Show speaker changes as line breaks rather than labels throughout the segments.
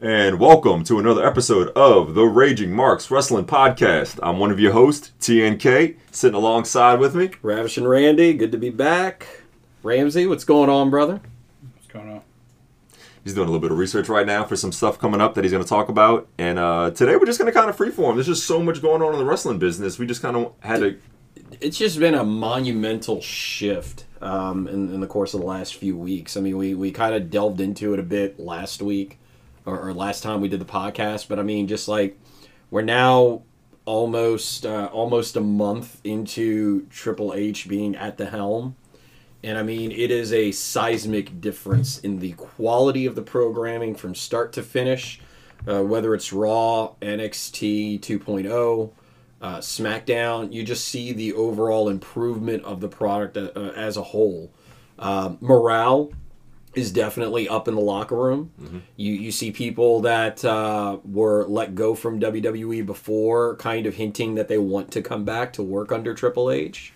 and welcome to another episode of the Ragin Marks Wrestling Podcast. I'm one of your hosts, TNK, sitting alongside with me.
Ravishing Randy, good to be back. Ramsey, what's going on, brother?
What's going on?
He's doing a little bit of research right now for some stuff coming up that he's going to talk about. And uh, today we're just going to kind of freeform. There's just so much going on in the wrestling business. We just kind of had to.
It's just been a monumental shift um, in, in the course of the last few weeks. I mean, we, we kind of delved into it a bit last week or, or last time we did the podcast, but I mean, just like we're now almost uh, almost a month into Triple H being at the helm. And I mean, it is a seismic difference in the quality of the programming from start to finish, uh, whether it's Raw, NXT 2.0, uh, SmackDown. You just see the overall improvement of the product uh, as a whole. Uh, morale is definitely up in the locker room. You you see people that uh, were let go from WWE before, kind of hinting that they want to come back to work under Triple H.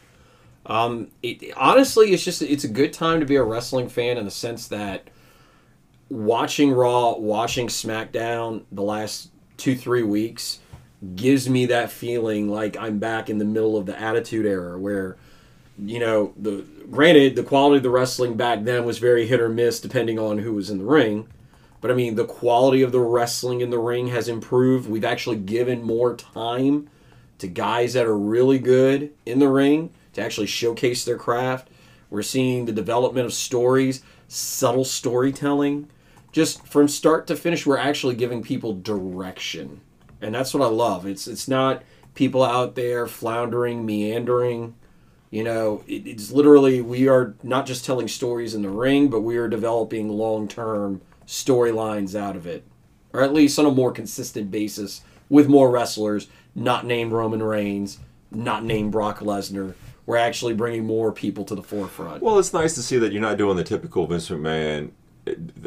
Um, it, honestly, it's just it's a good time to be a wrestling fan in the sense that watching Raw, watching SmackDown the last two three weeks gives me that feeling like I'm back in the middle of the Attitude Era where you know the granted the quality of the wrestling back then was very hit or miss depending on who was in the ring. But i mean the quality of the wrestling in the ring has improved. We've actually given more time to guys that are really good in the ring to actually showcase their craft. We're seeing the development of stories subtle storytelling. Just from start to finish we're actually giving people direction. And that's what i love. It's it's not people out there floundering meandering you know, it, it's literally we are not just telling stories in the ring, but we are developing long term storylines out of it, or at least on a more consistent basis with more wrestlers, not named Roman Reigns, not named Brock Lesnar. We're actually bringing more people to the forefront.
Well, it's nice to see that you're not doing the typical Vince McMahon.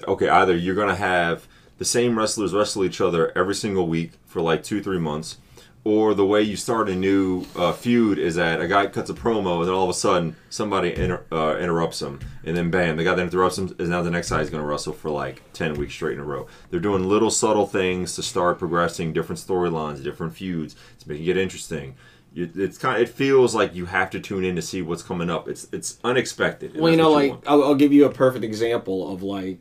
Okay, either you're going to have the same wrestlers wrestle each other every single week for like two, three months, or the way you start a new uh, feud is that a guy cuts a promo and then all of a sudden somebody inter- uh, interrupts him. And then bam the guy that interrupts him is now the next guy is going to wrestle for like 10 weeks straight in a row. They're doing little subtle things to start progressing different storylines different feuds to make it interesting. You, it's kind of, it feels like you have to tune in to see what's coming up. It's it's unexpected
well, you know, like
want.
I'll, I'll give you a perfect example of like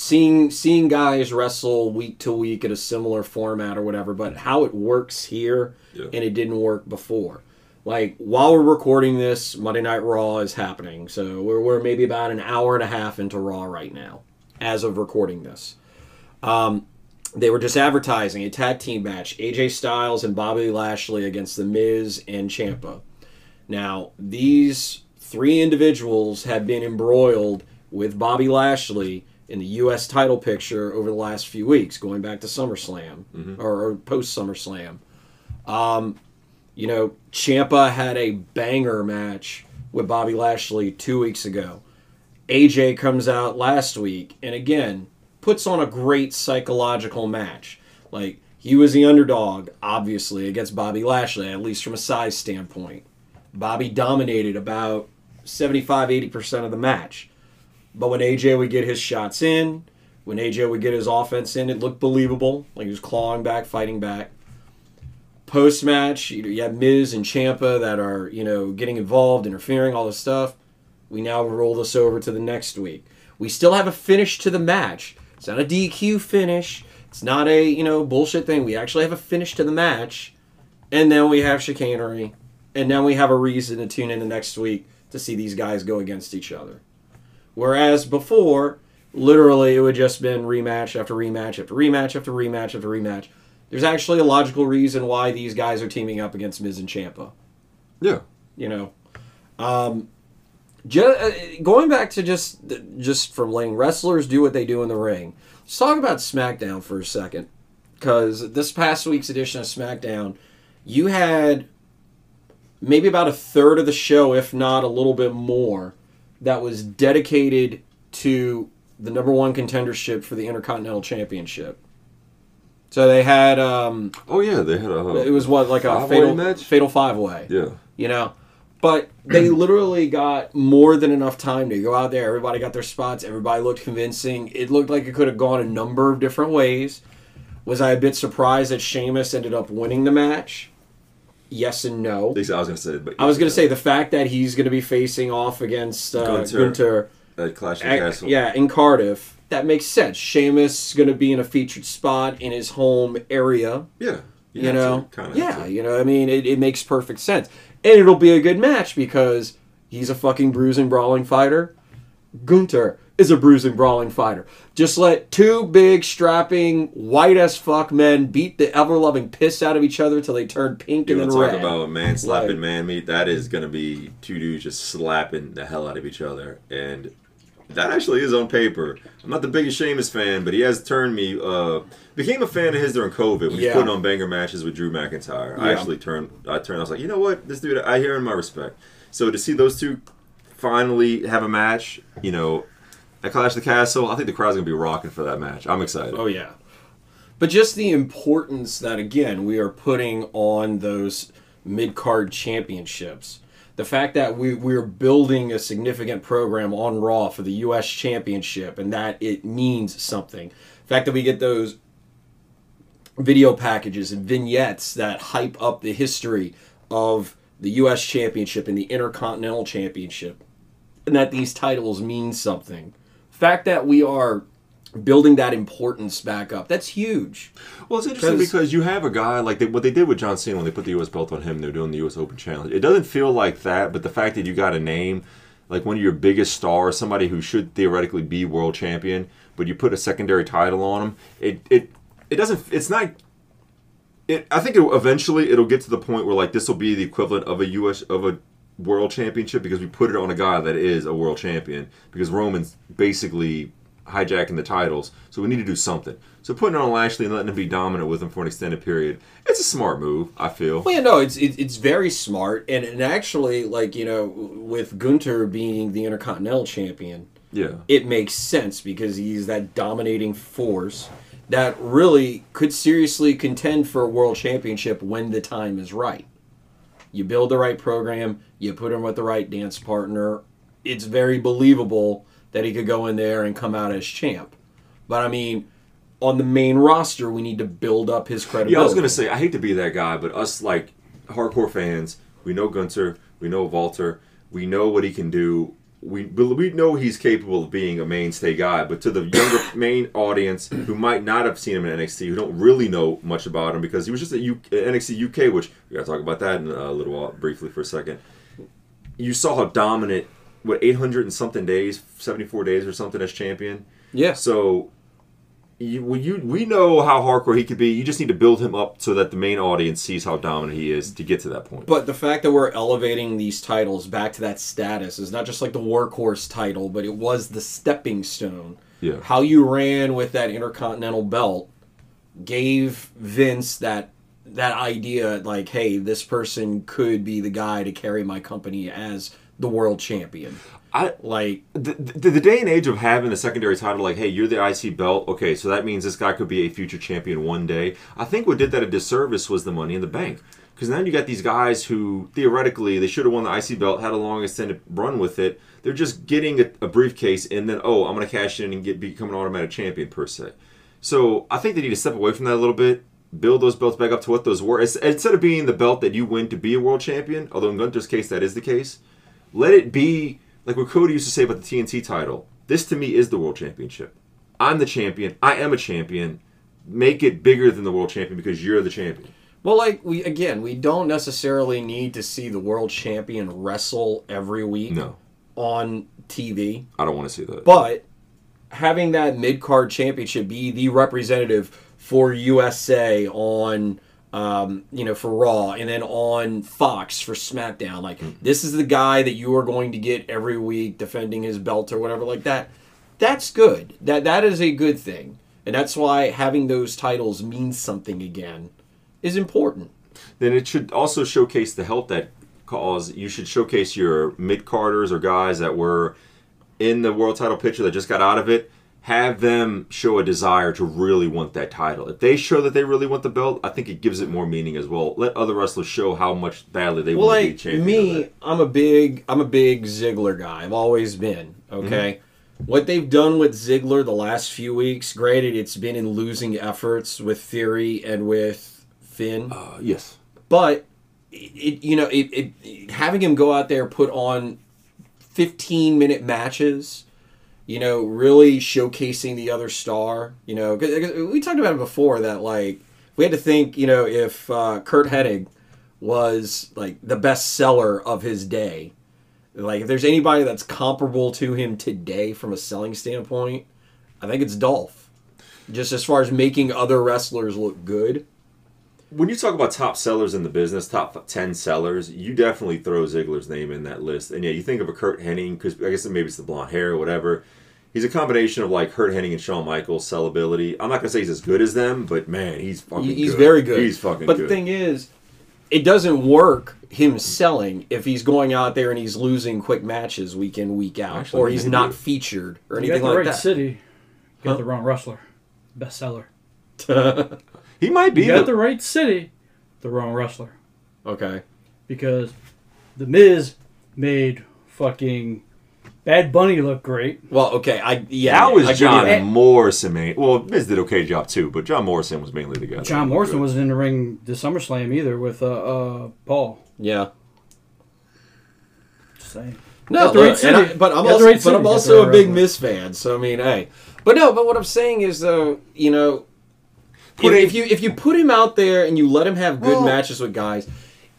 seeing seeing guys wrestle week to week in a similar format or whatever, but how it works here
Yeah.
and it didn't work before. Like while we're recording this, Monday Night Raw is happening, so we're we're maybe about an hour and a half into Raw right now, as of recording this. Um, they were just advertising a tag team match: AJ Styles and Bobby Lashley against The Miz and Ciampa. Now, these three individuals have been embroiled with Bobby Lashley in the U.S. title picture over the last few weeks, going back to SummerSlam or, or post SummerSlam. Um, you know, Ciampa had a banger match with Bobby Lashley two weeks ago. AJ comes out last week and again puts on a great psychological match. Like, he was the underdog, obviously, against Bobby Lashley, at least from a size standpoint. Bobby dominated about 75 80% of the match. But when AJ would get his shots in, when AJ would get his offense in, it looked believable. Like he was clawing back, fighting back. Post match, you have Miz and Ciampa that are, you know, getting involved, interfering, all this stuff. We now roll this over to the next week. We still have a finish to the match. It's not a DQ finish. It's not a, you know, bullshit thing. We actually have a finish to the match. And then we have chicanery. And then we have a reason to tune in the next week to see these guys go against each other. Whereas before, literally it would just been rematch after rematch after rematch after rematch after rematch. There's actually a logical reason why these guys are teaming up against Miz and Ciampa.
yeah
You know, um, ju- uh, going back to just just from letting wrestlers do what they do in the ring. Let's talk about SmackDown for a second, because this past week's edition of SmackDown, you had maybe about a third of the show, if not a little bit more, that was dedicated to the number one contendership for the Intercontinental Championship. So they had um,
oh yeah they had a
it was what like a fatal
match?
fatal five way.
yeah
You know, But they literally got more than enough time to go out there. Everybody got their spots. Everybody looked convincing. It looked like it could have gone a number of different ways. Was I a bit surprised that Sheamus ended up winning the match? Yes and no.
I was gonna say, but
I was going to say the fact that he's going to be facing off against uh,
Gunther.
Gunter,
at Clash of
at-
Castle.
yeah, in Cardiff. That makes sense. Sheamus is going to be in a featured spot in his home area.
yeah,
You know,
kind of.
yeah, you know, I mean, it, it makes perfect sense, and it'll be a good match because he's a fucking bruising, brawling fighter. Gunther is a bruising, brawling fighter. Just let two big, strapping, white as fuck men beat the ever loving piss out of each other till they turn pink
You
and then
to talk
red.
about man slapping
Like-
man meat? That is going to be two dudes just slapping the hell out of each other, and that actually is on paper. I'm not the biggest Sheamus fan, but he has turned me. Uh, became a fan of his during COVID when he's
Yeah.
putting on banger matches with Drew McIntyre. I actually turned. I turned. I was like, you know what, this dude, I hear him my respect. So to see those two finally have a match, you know, at Clash the Castle, I think the crowd's gonna be rocking for that match. I'm excited.
Oh yeah. But just the importance that again we are putting on those mid card championships. The fact that we we're building a significant program on Raw for the US championship and that it means something. The fact that we get those video packages and vignettes that hype up the history of the US championship and the Intercontinental championship and that these titles mean something. The fact that we are building that importance back up. That's huge.
Well, it's interesting because you have a guy like they, what they did with John Cena when they put the U.S. belt on him. They're doing the U.S. Open Challenge. It doesn't feel like that, but the fact that you got a name like one of your biggest stars, somebody who should theoretically be world champion, but you put a secondary title on him, it it it doesn't. It's not. It, I think it, eventually it'll get to the point where like this will be the equivalent of a U.S. of a world championship because we put it on a guy that is a world champion because Roman's basically hijacking the titles. So we need to do something. So putting it on Lashley and letting him be dominant with him for an extended period, it's a smart move. I feel.
Well, yeah, no, it's it, it's very smart, and and actually, like you know, with Gunther being the Intercontinental Champion,
Yeah.
it makes sense because he's that dominating force that really could seriously contend for a world championship when the time is right. You build the right program, you put him with the right dance partner. It's very believable that he could go in there and come out as champ. But I mean, on the main roster, we need to build up his credibility.
Yeah, I was gonna say I hate to be that guy, but us like hardcore fans, we know Gunther, we know Walter, we know what he can do. We we know he's capable of being a mainstay guy, but to the younger main audience who might not have seen him in NXT, who don't really know much about him because he was just at U- NXT UK, which we gotta talk about that in a little while, briefly for a second. You saw how dominant, what 800 and something days, 74 days or something as champion.
yeah.
So you, you we know how hardcore he could be. You just need to build him up so that the main audience sees how dominant he is to get to that point.
But the fact that we're elevating these titles back to that status is not just like the workhorse title, but it was the stepping stone.
Yeah.
How you ran with that intercontinental belt gave Vince that that idea like, hey, this person could be the guy to carry my company as the world champion.
I
Like
the, the, the day and age of having a secondary title, like, hey, you're the IC belt. Okay, so that means this guy could be a future champion one day. I think what did that a disservice was the Money in the Bank. Because now you got these guys who theoretically they should have won the IC belt, had a long extended run with it. They're just getting a, a briefcase and then oh, I'm going to cash in and get become an automatic champion per se. So I think they need to step away from that a little bit, build those belts back up to what those were. It's- Instead of being the belt that you win to be a world champion, although in Gunther's case that is the case, let it be like what Cody used to say about the TNT title. This to me is the world championship. I'm the champion. I am a champion. Make it bigger than the world champion because you're the champion.
Well, like we again, we don't necessarily need to see the world champion wrestle every week
No,
on TV.
I don't want to see that.
But having that mid card championship be the representative for USA on um, you know, for Raw and then on Fox for SmackDown, like this is the guy that you are going to get every week defending his belt or whatever like that. That's good. That that is a good thing. And that's why having those titles means something again is important.
then it should also showcase the help that cause. You should showcase your mid carders or guys that were in the world title picture that just got out of it. Have them show a desire to really want that title. If they show that they really want the belt, I think it gives it more meaning as well. Let other wrestlers show how much badly they
Well,
want to be
like
champion.
me. I'm a big I'm a big Ziggler guy. I've always been. Okay.
Mm-hmm.
What they've done with Ziggler the last few weeks, granted, it's been in losing efforts with Theory and with Finn,
Uh, yes.
but it, it you know it, it, it- having him go out there put on 15 minute matches you know really showcasing the other star you know 'cause- we talked about it before that like we had to think you know if uh, curt hennig was like the best seller of his day like if there's anybody that's comparable to him today from a selling standpoint i think it's dolph just as far as making other wrestlers look good
When you talk about top sellers in the business, top 10 sellers, you definitely throw Ziggler's name in that list. And yeah, you think of a Curt Hennig, because I guess maybe it's the blonde hair or whatever. He's a combination of like Curt Hennig and Shawn Michaels sellability. I'm not going to say he's as good as them, but man, he's fucking
he's
good.
very good.
He's fucking
but
good.
the thing is, it doesn't work him selling if he's going out there and he's losing quick matches week in week out,
Actually,
or he's
maybe.
not featured or
You got
anything
the
like
right
that.
city. You got
Huh?
the wrong wrestler. Bestseller.
he might be
You got
the,
the right city. The wrong wrestler.
okay,
Because the Miz made fucking Bad Bunny look great.
well, okay, I yeah,
that was
I
John
that.
Morrison. Man. Well, Miz did okay job too, but John Morrison was mainly the guy.
John Morrison
good.
wasn't in the ring this SummerSlam either with uh, uh Paul.
Yeah,
Just saying.
no,
the right
look, and I- but I'm
Got the
also
right
but. I'm also a big
wrestler.
Miz fan. So I mean, hey, but no, but what I'm saying is though, you know, if, if you if you put him out there and you let him have good
Well-
matches with guys,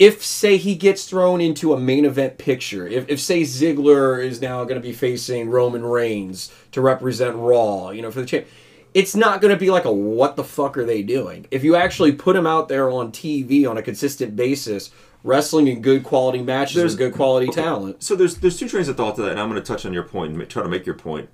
if say he gets thrown into a main event picture, if, if say Ziggler is now going to be facing Roman Reigns to represent Raw, you know, for the champ, it's not going to be like a what the fuck are they doing? If you actually put him out there on TV on a consistent basis, wrestling in good quality matches
There's-
with good quality talent.
So there's there's two trains of thought to that, and I'm going to touch on your point and try to make your point.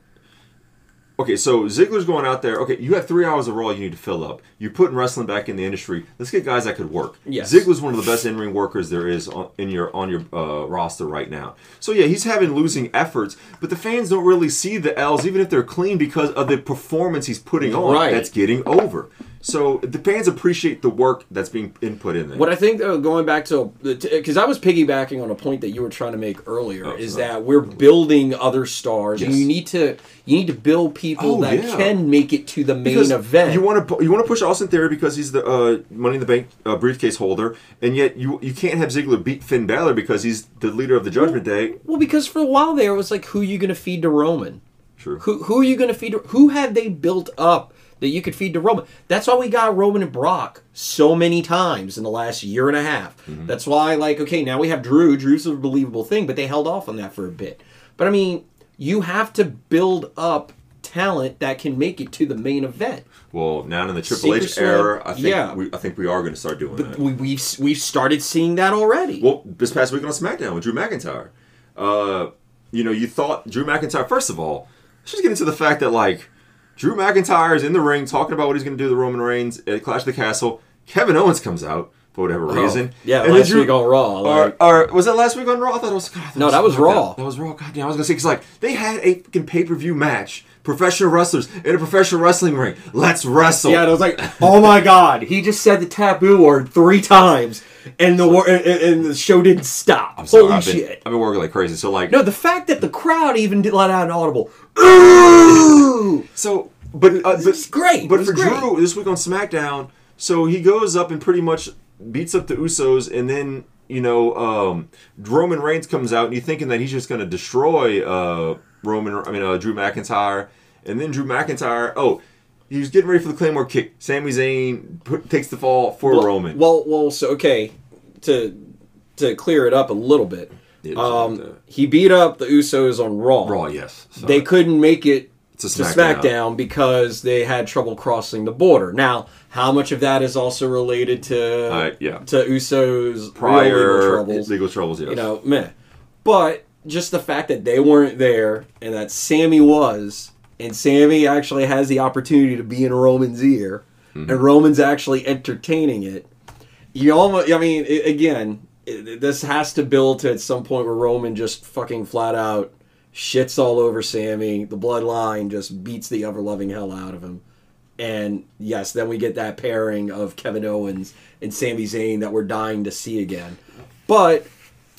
Okay, so Ziggler's going out there. Okay, you have three hours of Raw you need to fill up. You're putting wrestling back in the industry. Let's get guys that could work.
Yes.
Ziggler's one of the best in-ring workers there is on, in your on your uh, roster right now. So yeah, he's having losing efforts, but the fans don't really see the L's, even if they're clean, because of the performance he's putting on.
Right.
That's getting over. So the fans appreciate the work that's being input in there.
What I think, though, going back to because I was piggybacking on a point that you were trying to make earlier,
Oh,
is
sorry.
that we're building other stars, and you need to you need to build people
Oh,
that
yeah.
can make it to the main
Because
event.
You want to you want to push Austin Theory because he's the uh, Money in the Bank uh, briefcase holder, and yet you you can't have Ziggler beat Finn Balor because he's the leader of the Judgment Day.
well, because for a while there, it was like, who are you going to feed to Roman?
True.
Who who are you going to feed? To, who have they built up that you could feed to Roman? That's why we got Roman and Brock so many times in the last year and a half.
Mm-hmm.
That's why, like, okay, now we have Drew. Drew's a believable thing, but they held off on that for a bit. But I mean, you have to build up talent that can make it to the main event.
Well, now in the Triple H
Secret
era, I think
yeah.
we I think we are going to start doing that.
We, we've we've started seeing that already.
Well, this past week on SmackDown with Drew McIntyre, uh, you know, you thought Drew McIntyre. First of all, let's just get into the fact that like Drew McIntyre is in the ring talking about what he's going to do to Roman Reigns at Clash of the Castle. Kevin Owens comes out for whatever oh, reason.
Oh, yeah,
And
last
Drew-
week on Raw,
Or,
like-
or was that last week on Raw? I thought it was. God,
No, that was. Raw.
That was Raw. God damn, I was gonna say because like they had a fucking pay per view match, professional wrestlers in a professional wrestling ring. Let's wrestle.
Yeah, and I was like, oh my god, he just said the taboo word three times, and the wor- and, and the show didn't stop.
I'm sorry,
Holy
I've been,
shit!
I've been working like crazy. So like,
No, the fact that the crowd even did let out an audible ooh,
So, but uh, but,
It's great.
But for
great.
Drew this week on SmackDown, so he goes up and pretty much beats up the Usos, and then you know um, Roman Reigns comes out, and you're thinking that he's just going to destroy uh, Roman. I mean uh, Drew McIntyre, and then Drew McIntyre. Oh. He was getting ready for the Claymore kick. Sami Zayn put, takes the fall for
well,
Roman.
Well, well, so okay, to to clear it up a little bit,
Yeah, it was like
um, he beat up the Usos on Raw.
Raw, yes. Sorry.
They couldn't make it
To
to
SmackDown.
SmackDown because they had trouble crossing the border. Now, how much of that is also related to
Uh, yeah.
to Usos'
prior
legal troubles?
legal troubles, yes.
You know, meh. But just the fact that they weren't there and that Sami was, and Sami actually has the opportunity to be in Roman's ear,
Mm-hmm.
and Roman's actually entertaining it. You almost, I mean, i again, i this has to build to at some point where Roman just fucking flat out shits all over Sami. The bloodline just beats the ever loving hell out of him. And yes, then we get that pairing of Kevin Owens and Sami Zayn that we're dying to see again. But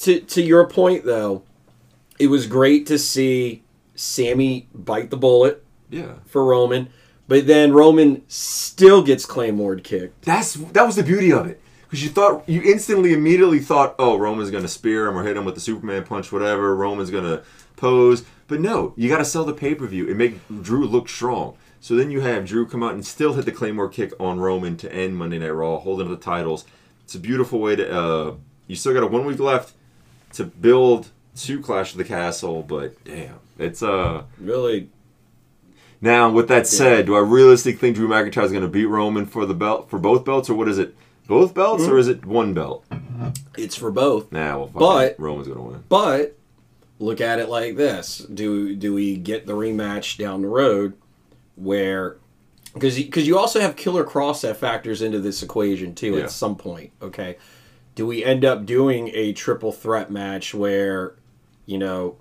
to to your point though, it was great to see Sami bite the bullet
Yeah.
for Roman, but then Roman still gets Claymore kicked.
That's that was the beauty of it. Because you thought you instantly immediately thought, oh, Roman's gonna spear him or hit him with the Superman punch, whatever. Roman's gonna pose, but no, you got to sell the pay per view and make Drew look strong. So then you have Drew come out and still hit the Claymore kick on Roman to end Monday Night Raw, holding up the titles. It's a beautiful way to. Uh, you still got a one week left to build to Clash of the Castle, but damn, it's uh.
Really,
Now, with that said, do I realistically think Drew McIntyre is going to beat Roman for the belt for both belts, or what is it? Both belts, or is it one belt?
it's for both.
Nah, well,
But-
Roman's going to win.
But look at it like this: do do we get the rematch down the road where because because you also have Karrion Kross that factors into this equation too
Yeah.
at some point. Okay, do we end up doing a triple threat match where you know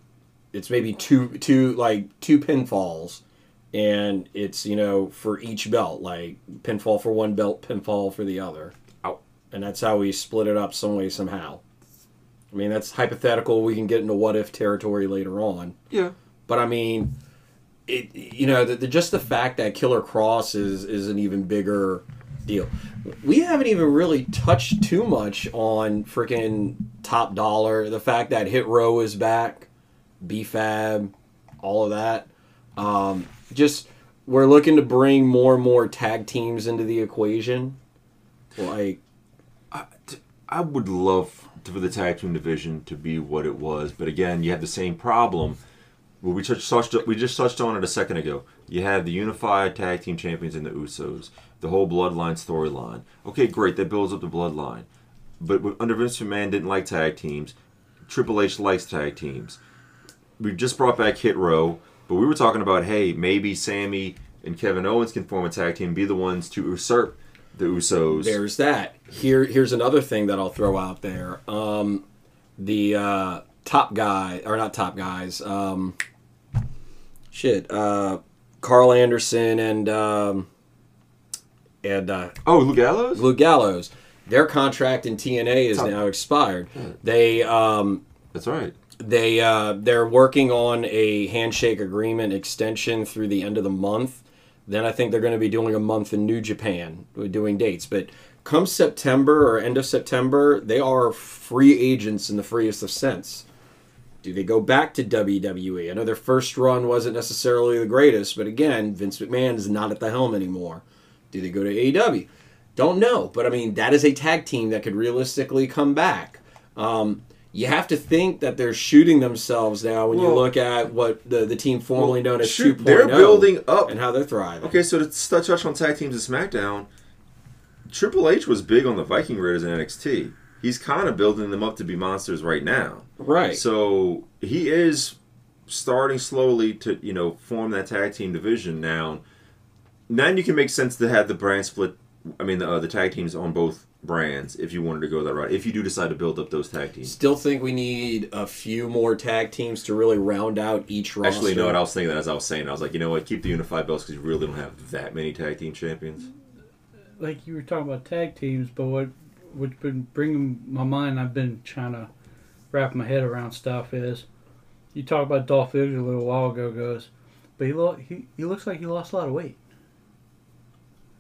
it's maybe two two like two pinfalls and it's you know for each belt like pinfall for one belt pinfall for the other
Ow.
and that's how we split it up some way somehow i mean that's hypothetical we can get into what if territory later on
Yeah.
but i mean it you know the, the, just the fact that karrion kross is is an even bigger deal we haven't even really touched too much on freaking top dolla the fact that hit row is back bfab all of that um, just we're looking to bring more and more tag teams into the equation like
I, I would love to, for the tag team division to be what it was, but again, you have the same problem. Well, we just touched we just touched on it a second ago. You have the unified tag team champions in the Usos, the whole bloodline storyline. Okay, great, that builds up the bloodline, but under Vince McMahon didn't like tag teams. Triple H likes tag teams. We just brought back Hit Row, but we were talking about hey, maybe Sami and Kevin Owens can form a tag team, be the ones to usurp the Usos.
there's that here here's another thing that i'll throw out there um, the uh, top guy or not top guys um, shit uh, karl anderson and um, and uh,
oh, Luke Gallows.
Luke Gallows, their contract in TNA is
Top-
now expired. They um,
That's right.
they uh, they're working on a handshake agreement extension through the end of the month. Then I think they're going to be doing a month in New Japan, doing dates. But come September or end of September, they are free agents in the freest of sense. Do they go back to WWE? I know their first run wasn't necessarily the greatest, but again, Vince McMahon is not at the helm anymore. Do they go to AEW? Don't know, but I mean that is a tag team that could realistically come back. Um, you have to think that they're shooting themselves now when you look at what the, the team formerly known as
shoot,
2.0
they're building up.
and how they're thriving.
Okay, so to touch on tag teams in SmackDown, Triple H was big on the Viking Raiders in NXT. He's kind of building them up to be monsters right now.
Right.
So he is starting slowly to you know form that tag team division now. Now you can make sense to have the brand split. I mean, the, uh, the tag teams on both brands if you wanted to go that route. If you do decide to build up those tag teams.
Still think we need a few more tag teams to really round out each roster.
Actually, you know what? I was thinking that as I was saying, I was like, you know what? Keep the unified belts because you really don't have that many tag team champions.
like you were talking about tag teams, but what what's been bringing my mind, I've been trying to wrap my head around stuff is, you talk about Dolph Ziggler a little while ago, goes, but he lo- he he looks like he lost a lot of weight.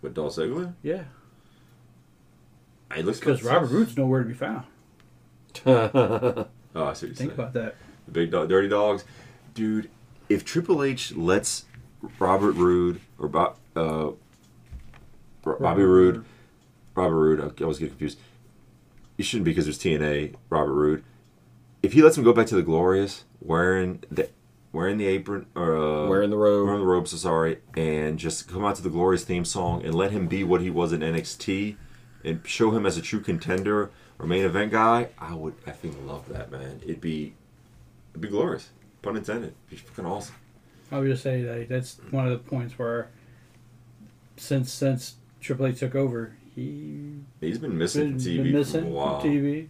But Dolph Ziggler,
Yeah,
looks
because Robert Roode's nowhere to be found.
Oh, I see what you're
Think
saying.
about that.
The big dog, dirty dogs, dude. If Triple H lets Robert Roode or Bob, uh, Bobby Roode, Robert Roode, I always get confused. He shouldn't be because there's TNA. Robert Roode. If he lets him go back to the Glorious, wearing the wearing the apron or uh,
Wearing the robe.
wearing the robe, so sorry, and just come out to the Glorious theme song and let him be what he was in NXT, and show him as a true contender or main event guy, I would effing love that, man. It'd be It'd be glorious. Pun intended. It'd be fucking awesome.
I would just say that that's one of the points where, since since Triple H took over, he
He's been missing
been,
from TV
been missing
for a while.
from TV.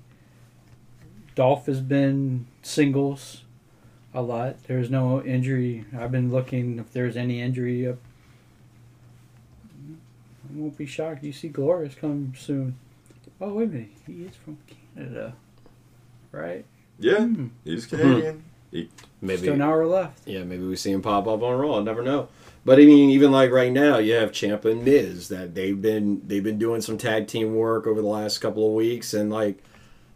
Dolph has been singles. A lot. There's no injury. I've been looking if there's any injury. Up. I won't be shocked. You see Glorious come soon. Oh wait a minute, he is from Canada, right?
Yeah,
Hmm.
he's Canadian.
Maybe
Still an hour left.
Yeah, maybe we see him pop up on Raw. Never know. But I mean, even like right now, you have Ciampa and Miz that they've been they've been doing some tag team work over the last couple of weeks, and like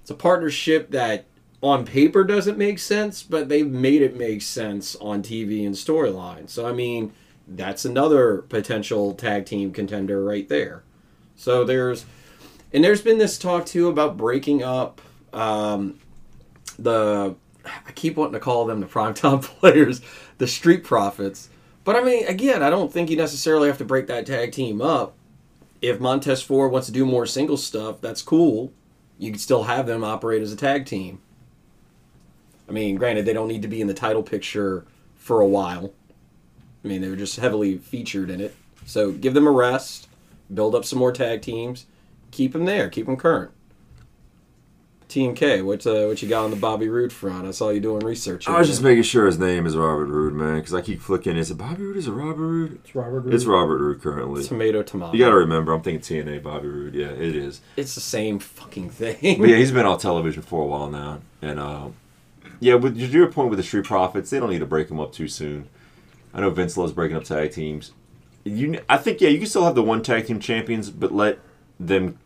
it's a partnership that on paper doesn't make sense, but they've made it make sense on TV and storyline. So I mean, that's another potential tag team contender right there. So there's and there's been this talk too about breaking up um, the I keep wanting to call them the primetime players, the Street Profits. But I mean, again, I don't think you necessarily have to break that tag team up. If Montez Ford wants to do more single stuff, that's cool. You can still have them operate as a tag team. I mean, granted, they don't need to be in the title picture for a while. I mean, they were just heavily featured in it. So give them a rest, build up some more tag teams, keep them there, keep them current. TNK, what uh, what you got on the Bobby Roode front? I saw you doing research.
I was just making sure his name is Robert Roode, man, because I keep flicking. Is it Bobby Roode? Is it Robert Roode?
It's Robert. Roode.
It's Robert Roode currently.
tomato tomato.
You got to remember, I'm thinking TNA Bobby Roode. Yeah, it is.
It's the same fucking thing.
But yeah, he's been on television for a while now, and uh, yeah, with to your point with the Street Profits, they don't need to break them up too soon. I know Vince loves breaking up tag teams. You, I think, yeah, you can still have the one tag team champions, but let them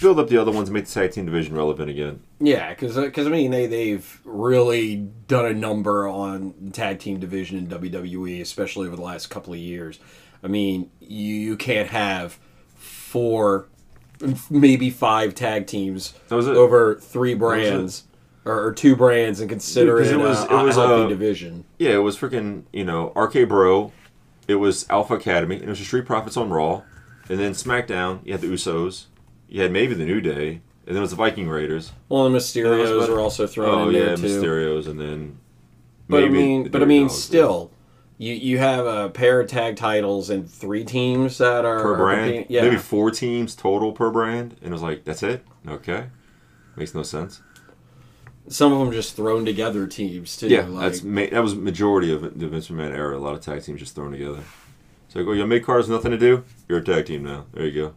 build up the other ones, and make the tag team division relevant again.
Yeah, because uh, I mean they they've really done a number on the tag team division in WWE, especially over the last couple of years. I mean, you, you can't have four, maybe five tag teams
That was it.
over three brands or, or two brands and consider it,
it was-
a,
it was,
a healthy
uh,
division.
Yeah, it was freaking, you know, RK Bro. It was Alpha Academy, and it was the Street Profits on Raw. And then SmackDown, you had the Usos. You had maybe the New Day. And then it was the Viking Raiders.
Well, the Mysterios were also thrown
Oh,
in
yeah,
there too.
Mysterios, and then.
But I mean, but I mean, still, you you have a pair of tag titles and three teams that are
Per
are
brand?
competing- Yeah,
Maybe four teams total per brand. And it was like, that's it? Okay. Makes no sense.
Some of them just thrown together teams too.
Yeah,
like,
that's ma- that was majority of the Vince McMahon era. A lot of tag teams just thrown together. So like, oh, your mid card's nothing to do. You're a tag team now. There you go.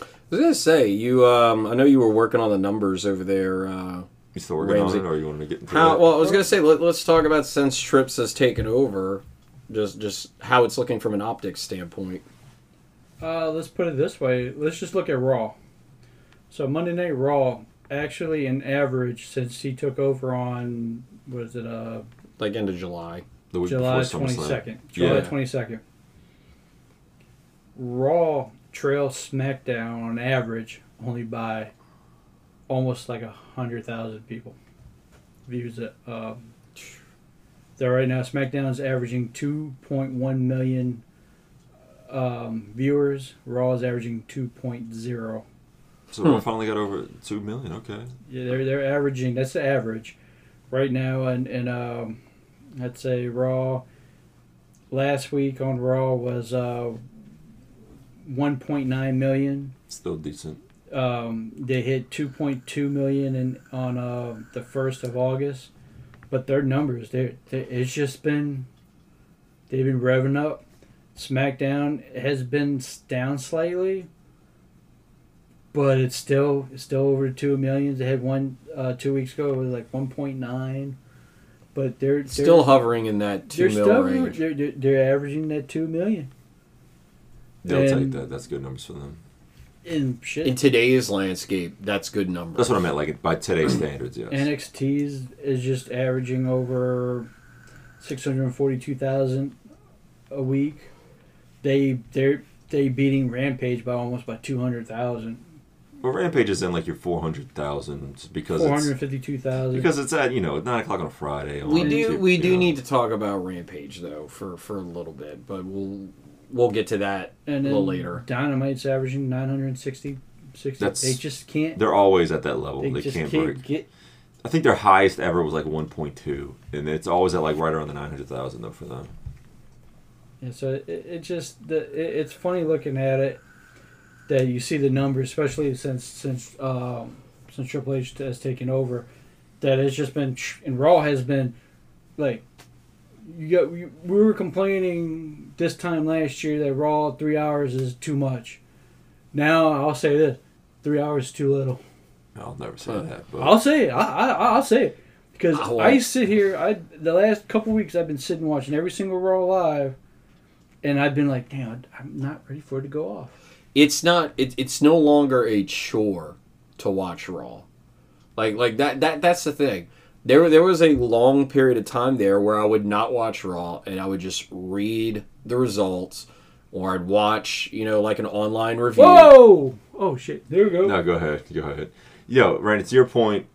I was gonna say you. Um, I know you were working on the numbers over there. Uh,
You still working
Ramsey.
on it, or you want to get into
how?
that?
Well, I was gonna say let, let's talk about since Trips has taken over, just just how it's looking from an optics standpoint.
Uh, let's put it this way. Let's just look at Raw. So Monday Night Raw, actually, an average since he took over on was it uh
Like end of July.
the week
July
before
twenty July
Yeah.
twenty second. Raw trails SmackDown on average only by almost like a hundred thousand people views it. Um, there right now, SmackDown is averaging two point one million um, viewers. Raw is averaging two point zero.
So
Hmm.
we finally got over two million. Okay.
Yeah, they're they're averaging. That's the average right now, and and um, I'd say Raw. Last week on Raw was uh, 1.9 million.
Still decent.
Um, they hit 2.2 million in on uh, the first of August, but their numbers, they it's just been they've been revving up. SmackDown has been down slightly, but it's still it's still over two millions. They had one uh, two weeks ago. It was like 1.9, but they're, they're
Still hovering in that two
they're
mil range.
they're, they're, they're averaging that two million.
They'll take that. That's good numbers for them.
And shit,
In today's landscape, that's good numbers.
That's what I meant. Like by today's standards, yes.
NXT's is just averaging over six hundred forty-two thousand a week. They they're they beating Rampage by almost by two hundred thousand.
Well, Rampage is in like your four hundred thousand because
Four
it's
hundred fifty-two thousand.
because it's at you know nine o'clock on a Friday.
We do
YouTube,
we do
know.
need to talk about Rampage though for for a little bit, but we'll we'll get to that
and
a little later.
Dynamite's averaging 960. 60.
That's-
they just can't.
They're always at that level.
They,
They,
just
can't,
can't,
break.
get.
I think their highest ever was like one point two, and it's always at like right around the nine hundred thousand though for them.
Yeah, so it, it just the it, it's funny looking at it that you see the numbers, especially since since um, since Triple H has taken over. that has just been and Raw has been like you got we were complaining this time last year that Raw three hours is too much. Now I'll say this: three hours is too little.
I'll never say that. But
I'll say it. I, I I'll say it because
I.
I sit here. I the last couple weeks I've been sitting watching every single Raw live, and I've been like, damn, I'm not ready for it to go off.
It's not it, it's no longer a chore to watch raw like like that that that's the thing there there was a long period of time there where i would not watch raw and i would just read the results or i'd watch you know like an online review
Whoa! Oh shit! There we go.
no, go ahead. Go ahead. Yo, Randy, to your point,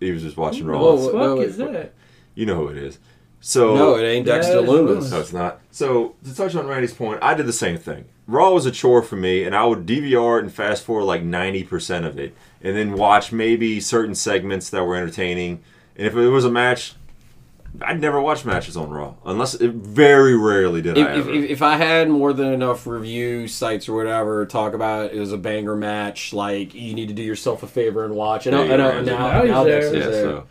he was just watching Raw.
Whoa,
What the fuck
no,
is that?
You know who it is. So
no it ain't dexter
it's
lumis
Lumis.
No, it's not. So to touch on Randy's point, I did the same thing. Raw was a chore for me, and I would DVR it and fast forward like ninety percent of it, and then watch maybe certain segments that were entertaining. And if it was a match, I'd never watch matches on Raw unless it, very rarely did
if,
I
if,
ever.
if, if I had more than enough review sites or whatever talk about it was a banger match, like you need to do yourself a favor and watch. And,
Yeah,
I, I now,
now he's
now
there.
Dexter's
yeah,
there.
so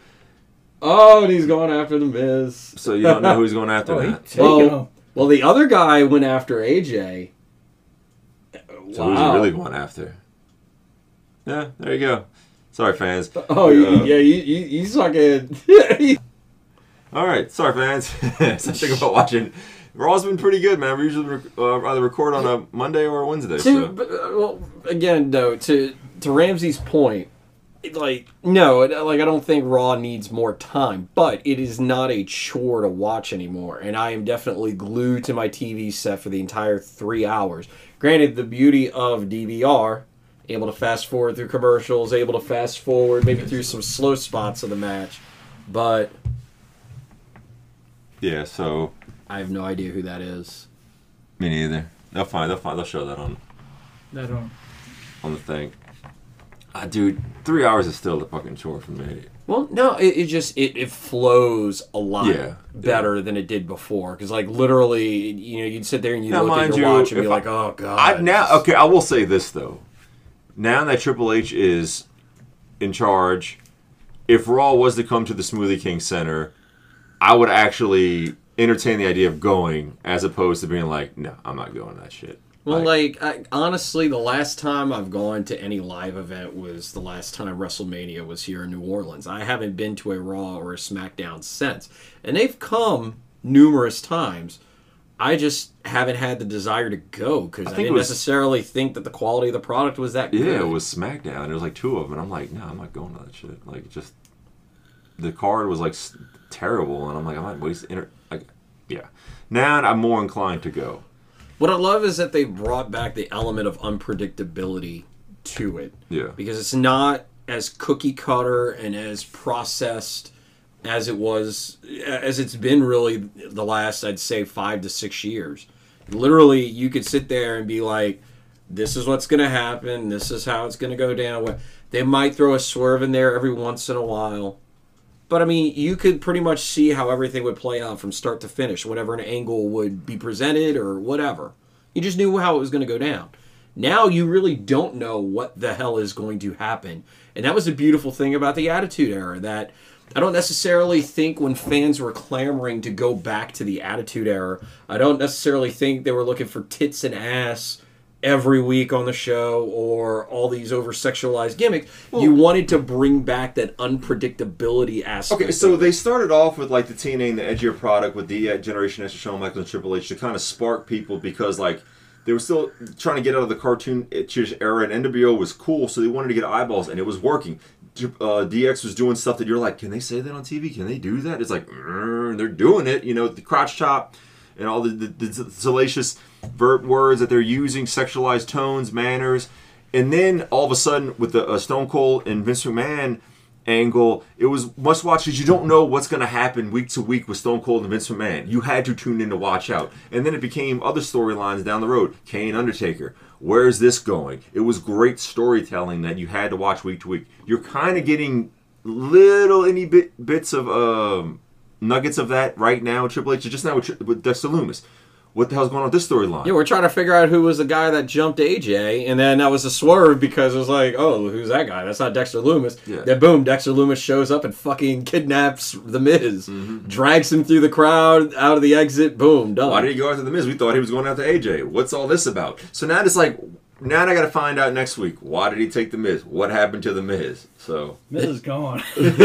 Oh, and he's going after the Miz.
so you don't know who he's going after
Oh,
that.
taking
Well. Well, the other guy went after AJ.
So who's he really going after? Yeah, there you go. Sorry, fans.
Oh, you,
Uh,
yeah, you, you, you fucking.
All right, sorry, fans. so think about watching. Raw's been pretty good, man. We usually rec- uh, either record on a Monday or a Wednesday.
to,
So.
but, uh, well, again, though, to to Ramsey's point, like no, like I don't think Raw needs more time, but it is not a chore to watch anymore, and I am definitely glued to my TV set for the entire three hours. Granted, the beauty of DVR, able to fast forward through commercials, able to fast forward maybe through some slow spots of the match, but
Yeah, so
I have no idea who that is.
me neither. They'll find. They'll find. They'll show that on
That don't.
on the thing. Ah, dude, three hours is still a fucking chore for me.
Well, no, it, it just it, it flows a lot
Yeah,
better than it did before. Because like literally, you know, you'd sit there and you look at your
you,
watch and be
I-
like, "Oh God."
I now okay. I will say this though. Now that Triple H is in charge, if Raw was to come to the Smoothie King Center, I would actually entertain the idea of going, as opposed to being like, no, I'm not going to that shit.
Well, like I, honestly, the last time I've gone to any live event was the last time WrestleMania was here in New Orleans. I haven't been to a Raw or a SmackDown since, and they've come numerous times. I just haven't had the desire to go because I,
it
didn't
was-
necessarily think that the quality of the product was that good.
Yeah, it was SmackDown. There was like two of them, and I'm like, no, I'm not going to that shit. Like, just the card was like terrible, and I'm like, I might waste. Inter- like, yeah. Now I'm more inclined to go.
What I love is that they brought back the element of unpredictability to it.
Yeah.
Because it's not as cookie cutter and as processed as it was, as it's been really the last, I'd say, five to six years. Literally, you could sit there and be like, this is what's going to happen. This is how it's going to go down. They might throw a swerve in there every once in a while. But I mean, you could pretty much see how everything would play out from start to finish, whatever an angle would be presented or whatever. You just knew how it was going to go down. Now you really don't know what the hell is going to happen. And that was the beautiful thing about the Attitude Era that I don't necessarily think when fans were clamoring to go back to the Attitude Era, I don't necessarily think they were looking for tits and ass every week on the show or all these over sexualized gimmicks. you wanted to bring back that unpredictability aspect.
Okay, so they started off with like the TNA and the edgier product with the uh, Generation X, Shawn Michaels, and Triple H to kind of spark people because like they were still trying to get out of the cartoon era, and NWO was cool, so they wanted to get eyeballs, and it was working. Uh, DX was doing stuff that you're like, can they say that on TV? Can they do that? It's like "Mm," they're doing it, you know, the crotch chop and all the, the, the salacious words that they're using, sexualized tones, manners, and then all of a sudden with the uh, Stone Cold and Vince McMahon angle, it was must watch because you don't know what's going to happen week to week with Stone Cold and Vince McMahon. You had to tune in to watch out. And then it became other storylines down the road. Kane Undertaker. Where's this going? It was great storytelling that you had to watch week to week. You're kind of getting little any bit bits of um, nuggets of that right now. Triple H just now with, with Dexter Lumis. What the hell's going on with this storyline?
Yeah, we're trying to figure out who was the guy that jumped AJ, and then that was a swerve because it was like, oh, who's that guy? That's not Dexter Lumis.
Yeah.
Then boom, Dexter Lumis shows up and fucking kidnaps the Miz,
Mm-hmm.
drags him through the crowd, out of the exit. Boom, done.
Why did he go after the Miz? We thought he was going after AJ. What's all this about? So now it's like, now I got to find out next week. Why did he take the Miz? What happened to the Miz? So
Miz is gone. He's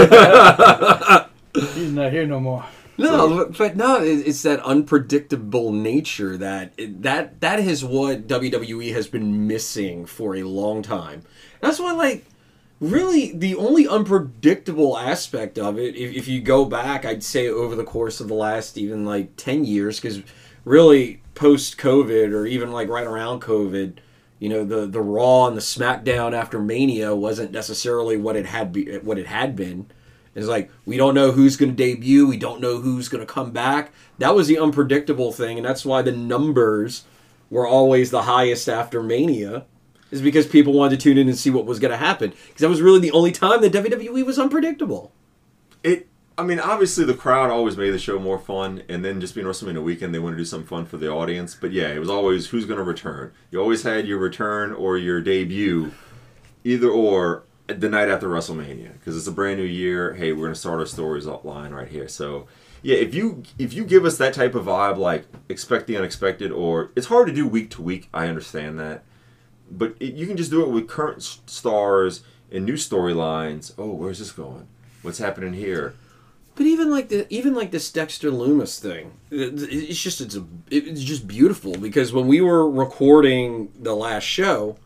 not here no more.
No, but, but no, it's that unpredictable nature that that that is what WWE has been missing for a long time. That's why, like, really, the only unpredictable aspect of it, if, if you go back, I'd say over the course of the last even like ten years, because really post COVID or even like right around COVID, you know, the the Raw and the SmackDown after Mania wasn't necessarily what it had be, what it had been. It's like we don't know who's going to debut, we don't know who's going to come back. That was the unpredictable thing, and that's why the numbers were always the highest after Mania, is because people wanted to tune in and see what was going to happen. Because that was really the only time that WWE was unpredictable.
it. I mean, obviously the crowd always made the show more fun, and then just being WrestleMania weekend, they want to do something fun for the audience. But yeah, it was always who's going to return. You always had your return or your debut, either or the night after WrestleMania because it's a brand new year. Hey, we're to start our stories line right here. So yeah, if you if you give us that type of vibe, like expect the unexpected, or it's hard to do week to week. I understand that, but it, you can just do it with current stars and new storylines. Oh, where's this going? What's happening here?
But even like the even like this Dexter Lumis thing, it's just it's a, it's just beautiful because when we were recording the last show,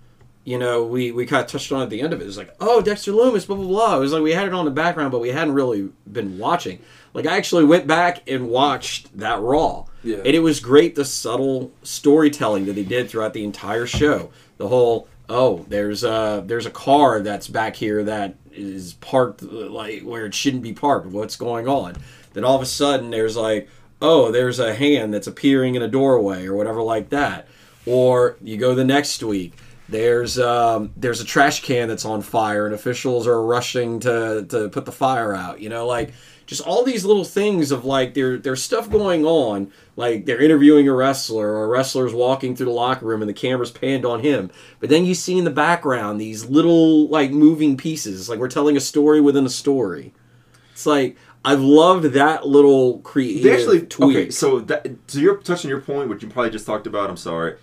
you know, we we kind of touched on it at the end of it. It was like, oh, Dexter Lumis, blah blah blah. It was like we had it on the background, but we hadn't really been watching. Like I actually went back and watched that Raw,
Yeah.
and it was great the subtle storytelling that they did throughout the entire show. The whole oh, there's a there's a car that's back here that is parked like where it shouldn't be parked. What's going on? Then all of a sudden there's like oh, there's a hand that's appearing in a doorway or whatever like that. Or you go the next week. There's um, there's a trash can that's on fire and officials are rushing to, to put the fire out. You know, like just all these little things of like there there's stuff going on. Like they're interviewing a wrestler or a wrestler's walking through the locker room and the camera's panned on him. But then you see in the background these little like moving pieces. It's like we're telling a story within a story. It's like I've loved that little creative
They actually
tweak.
okay. So that so you're touching your point, which you probably just talked about. I'm sorry,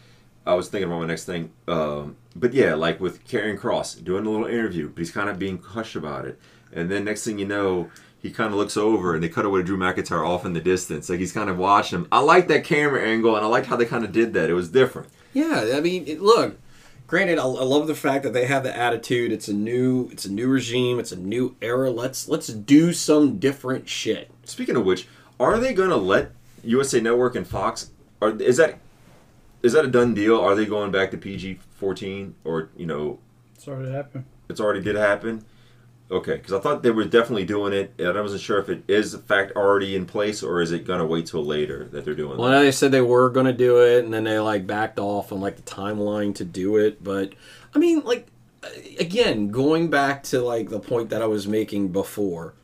I was thinking about my next thing. Um, but yeah, like with Karrion Kross doing a little interview, but he's kind of being hushed about it, and then next thing you know. He kind of looks over and they cut away to Drew McIntyre off in the distance. Like he's kind of watching him. I like that camera angle and I liked how they kind of did that. It was different.
Yeah, I mean, it, look. Granted, I, I love the fact that they have the attitude. It's a new, it's a new regime. It's a new era. Let's let's do some different shit.
Speaking of which, are they going to let USA Network and Fox? Are is that is that a done deal? Are they going back to PG fourteen or you know
Sorry to happen.
it's already did happen? Okay, because I thought they were definitely doing it, and I wasn't sure if it is in fact already in place or is it going to wait till later that they're doing
Well,
that.
they said they were going to do it, and then they like backed off on like the timeline to do it. But I mean, like again, going back to like the point that I was making before,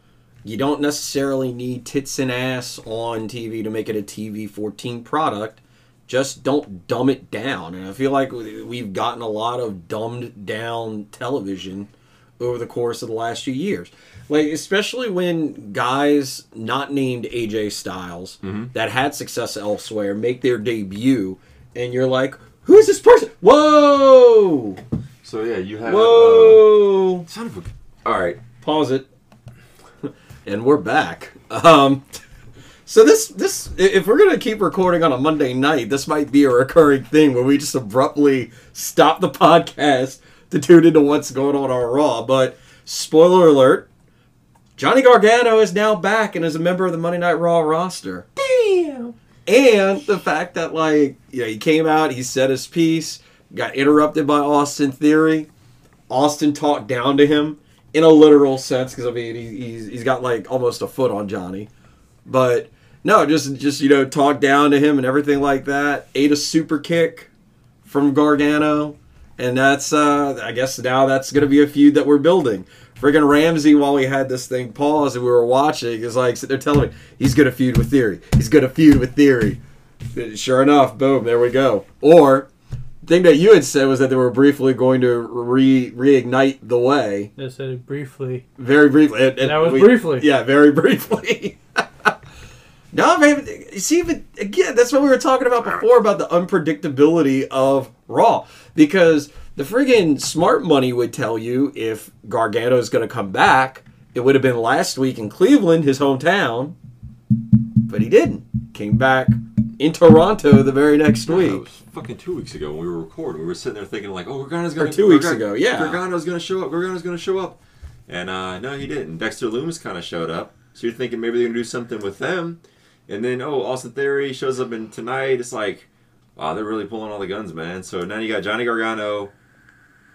you don't necessarily need tits and ass on TV to make it a TV 14 product. Just don't dumb it down. And I feel like we- we've gotten a lot of dumbed down television over the course of the last few years. Like, especially when guys not named AJ Styles that had success elsewhere make their debut, and you're like, who is this person? Whoa!
So yeah, you have. Uh,
Whoa!
son of a. All right.
Pause it. and we're back. Um, so this this if we're gonna keep recording on a Monday night, this might be a recurring thing where we just abruptly stop the podcast to tune into what's going on on Raw. But spoiler alert: Johnny Gargano is now back and is a member of the Monday Night Raw roster. Damn. And the fact that like you know he came out, he said his piece, got interrupted by Austin Theory. Austin talked down to him in a literal sense because I mean he, he's he's got like almost a foot on Johnny, but no, just just you know talk down to him and everything like that. Ate a super kick from Gargano, and that's uh I guess now that's gonna be a feud that we're building. Friggin' Ramsey, while we had this thing paused and we were watching, is like sitting there telling me he's gonna feud with Theory. He's gonna feud with Theory. Sure enough, boom, there we go. Or the thing that you had said was that they were briefly going to re reignite the way.
I said briefly.
Very briefly. And, and
That was
we-
briefly.
Yeah, very briefly. No, man. See, but again, that's what we were talking about before about the unpredictability of Raw. Because the friggin' smart money would tell you if Gargano is going to come back, it would have been last week in Cleveland, his hometown. But he didn't. Came back in Toronto the very next week.
was fucking two weeks ago when we were recording. We were sitting there thinking like, oh, Gargano's gonna
show up. Two weeks
Gargano-
ago, yeah.
Gargano's gonna show up. Gargano's gonna show up, and uh, no, he didn't. Dexter Lumis kind of showed up. So you're thinking maybe they're gonna do something with them, and then oh, Austin Theory shows up in tonight. It's like, wow, they're really pulling all the guns, man. So now you got Johnny Gargano.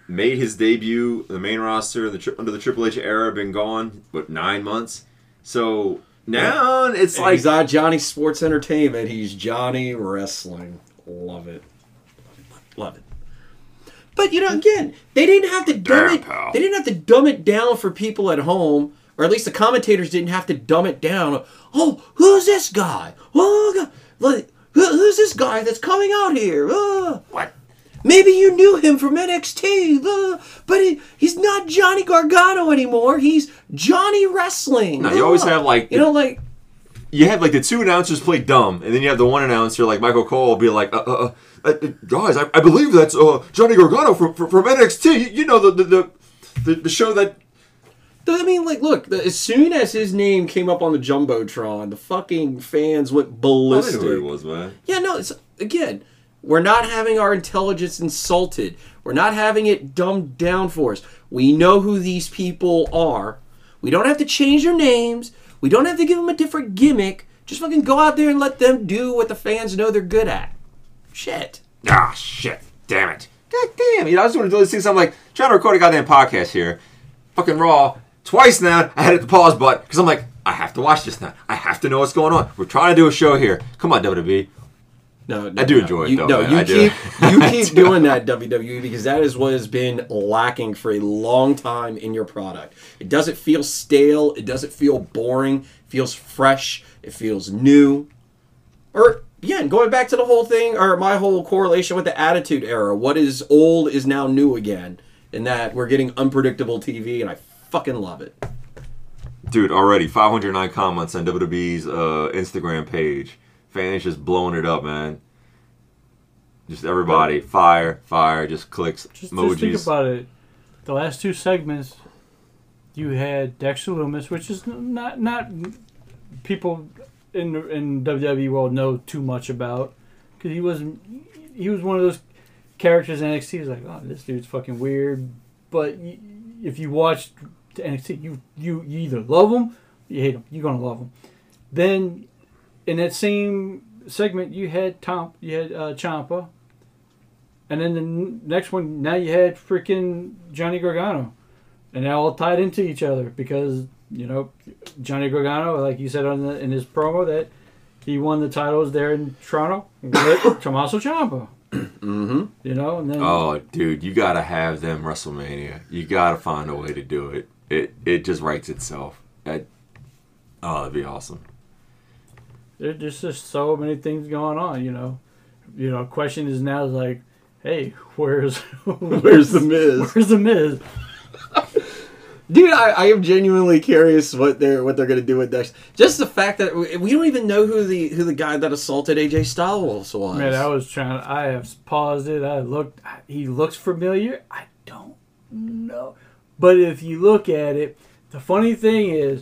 Made his debut in the main roster the tri- under the Triple H era, been gone what nine months. So now it's like
he's not Johnny Sports Entertainment. He's Johnny Wrestling. Love it. Love it. But you know, again, they didn't have to dumb
Yeah,
it.
pal.
They didn't have to dumb it down for people at home, or at least the commentators didn't have to dumb it down. Oh, who's this guy? Oh, God. Who's this guy that's coming out here? Oh.
what?
Maybe you knew him from NXT, uh, but he, he's not Johnny Gargano anymore. He's Johnny Wrestling.
No, you always
Uh.
have, like,
you know, like
you have like the two announcers play dumb, and then you have the one announcer like Michael Cole will be like, uh, uh, uh, uh, guys, I, I believe that's uh, Johnny Gargano from, from, from NXT. You, you know the, the the the show that
I mean, like, look. The, as soon as his name came up on the jumbotron, the fucking fans went ballistic.
didn't know who it was, man.
Yeah, no. It's again, we're not having our intelligence insulted. We're not having it dumbed down for us. We know who these people are. We don't have to change their names. We don't have to give them a different gimmick. Just fucking go out there and let them do what the fans know they're good at. Shit.
Ah, shit, damn it, god damn. You know, I was doing those things. I'm like trying to record a goddamn podcast here, fucking raw twice now. I had to pause button because I'm like, I have to watch this now. I have to know what's going on. We're trying to do a show here. Come on, WWE.
No, no
I do
no.
enjoy it,
You,
though,
no,
man.
you
I do.
keep you keep doing that WWE because that is what has been lacking for a long time in your product. It doesn't feel stale. It doesn't feel boring. It feels fresh. It feels new. Or again, going back to the whole thing, or my whole correlation with the Attitude Era. What is old is now new again, in that we're getting unpredictable TV, and I fucking love it.
Dude, already 509 comments on WWE's uh, Instagram page. Fans just blowing it up, man. Just everybody, fire, fire, just clicks,
Just,
emojis.
just think about it. The last two segments, you had Dexter Lumis, which is not not people in the- in WWE world know too much about because he wasn't. He was one of those characters in NXT. Was like, oh, this dude's fucking weird. But if you watch NXT, you you you either love them, you hate them. You're gonna love them. Then in that same segment, you had Tom, you had uh, Ciampa, and then the n- next one, now you had freaking Johnny Gargano, and they all tied into each other because you know Johnny Gargano, like you said on the, in his promo, that he won the titles there in Toronto with Tommaso Ciampa.
Mm-hmm.
You know, and then
Oh, dude, you gotta have them WrestleMania. You gotta find a way to do it. It it just writes itself. That, oh, that'd be awesome.
there, there's just so many things going on. You know, you know. Question is now is like, hey, where's
Where's the Miz?
Where's the Miz?
Dude, I, I am genuinely curious what they're what they're gonna do with next. Just the fact that we, we don't even know who the who the guy that assaulted AJ Styles was.
Man, I was trying. I have paused it. I looked. He looks familiar. I don't know, but if you look at it, the funny thing is,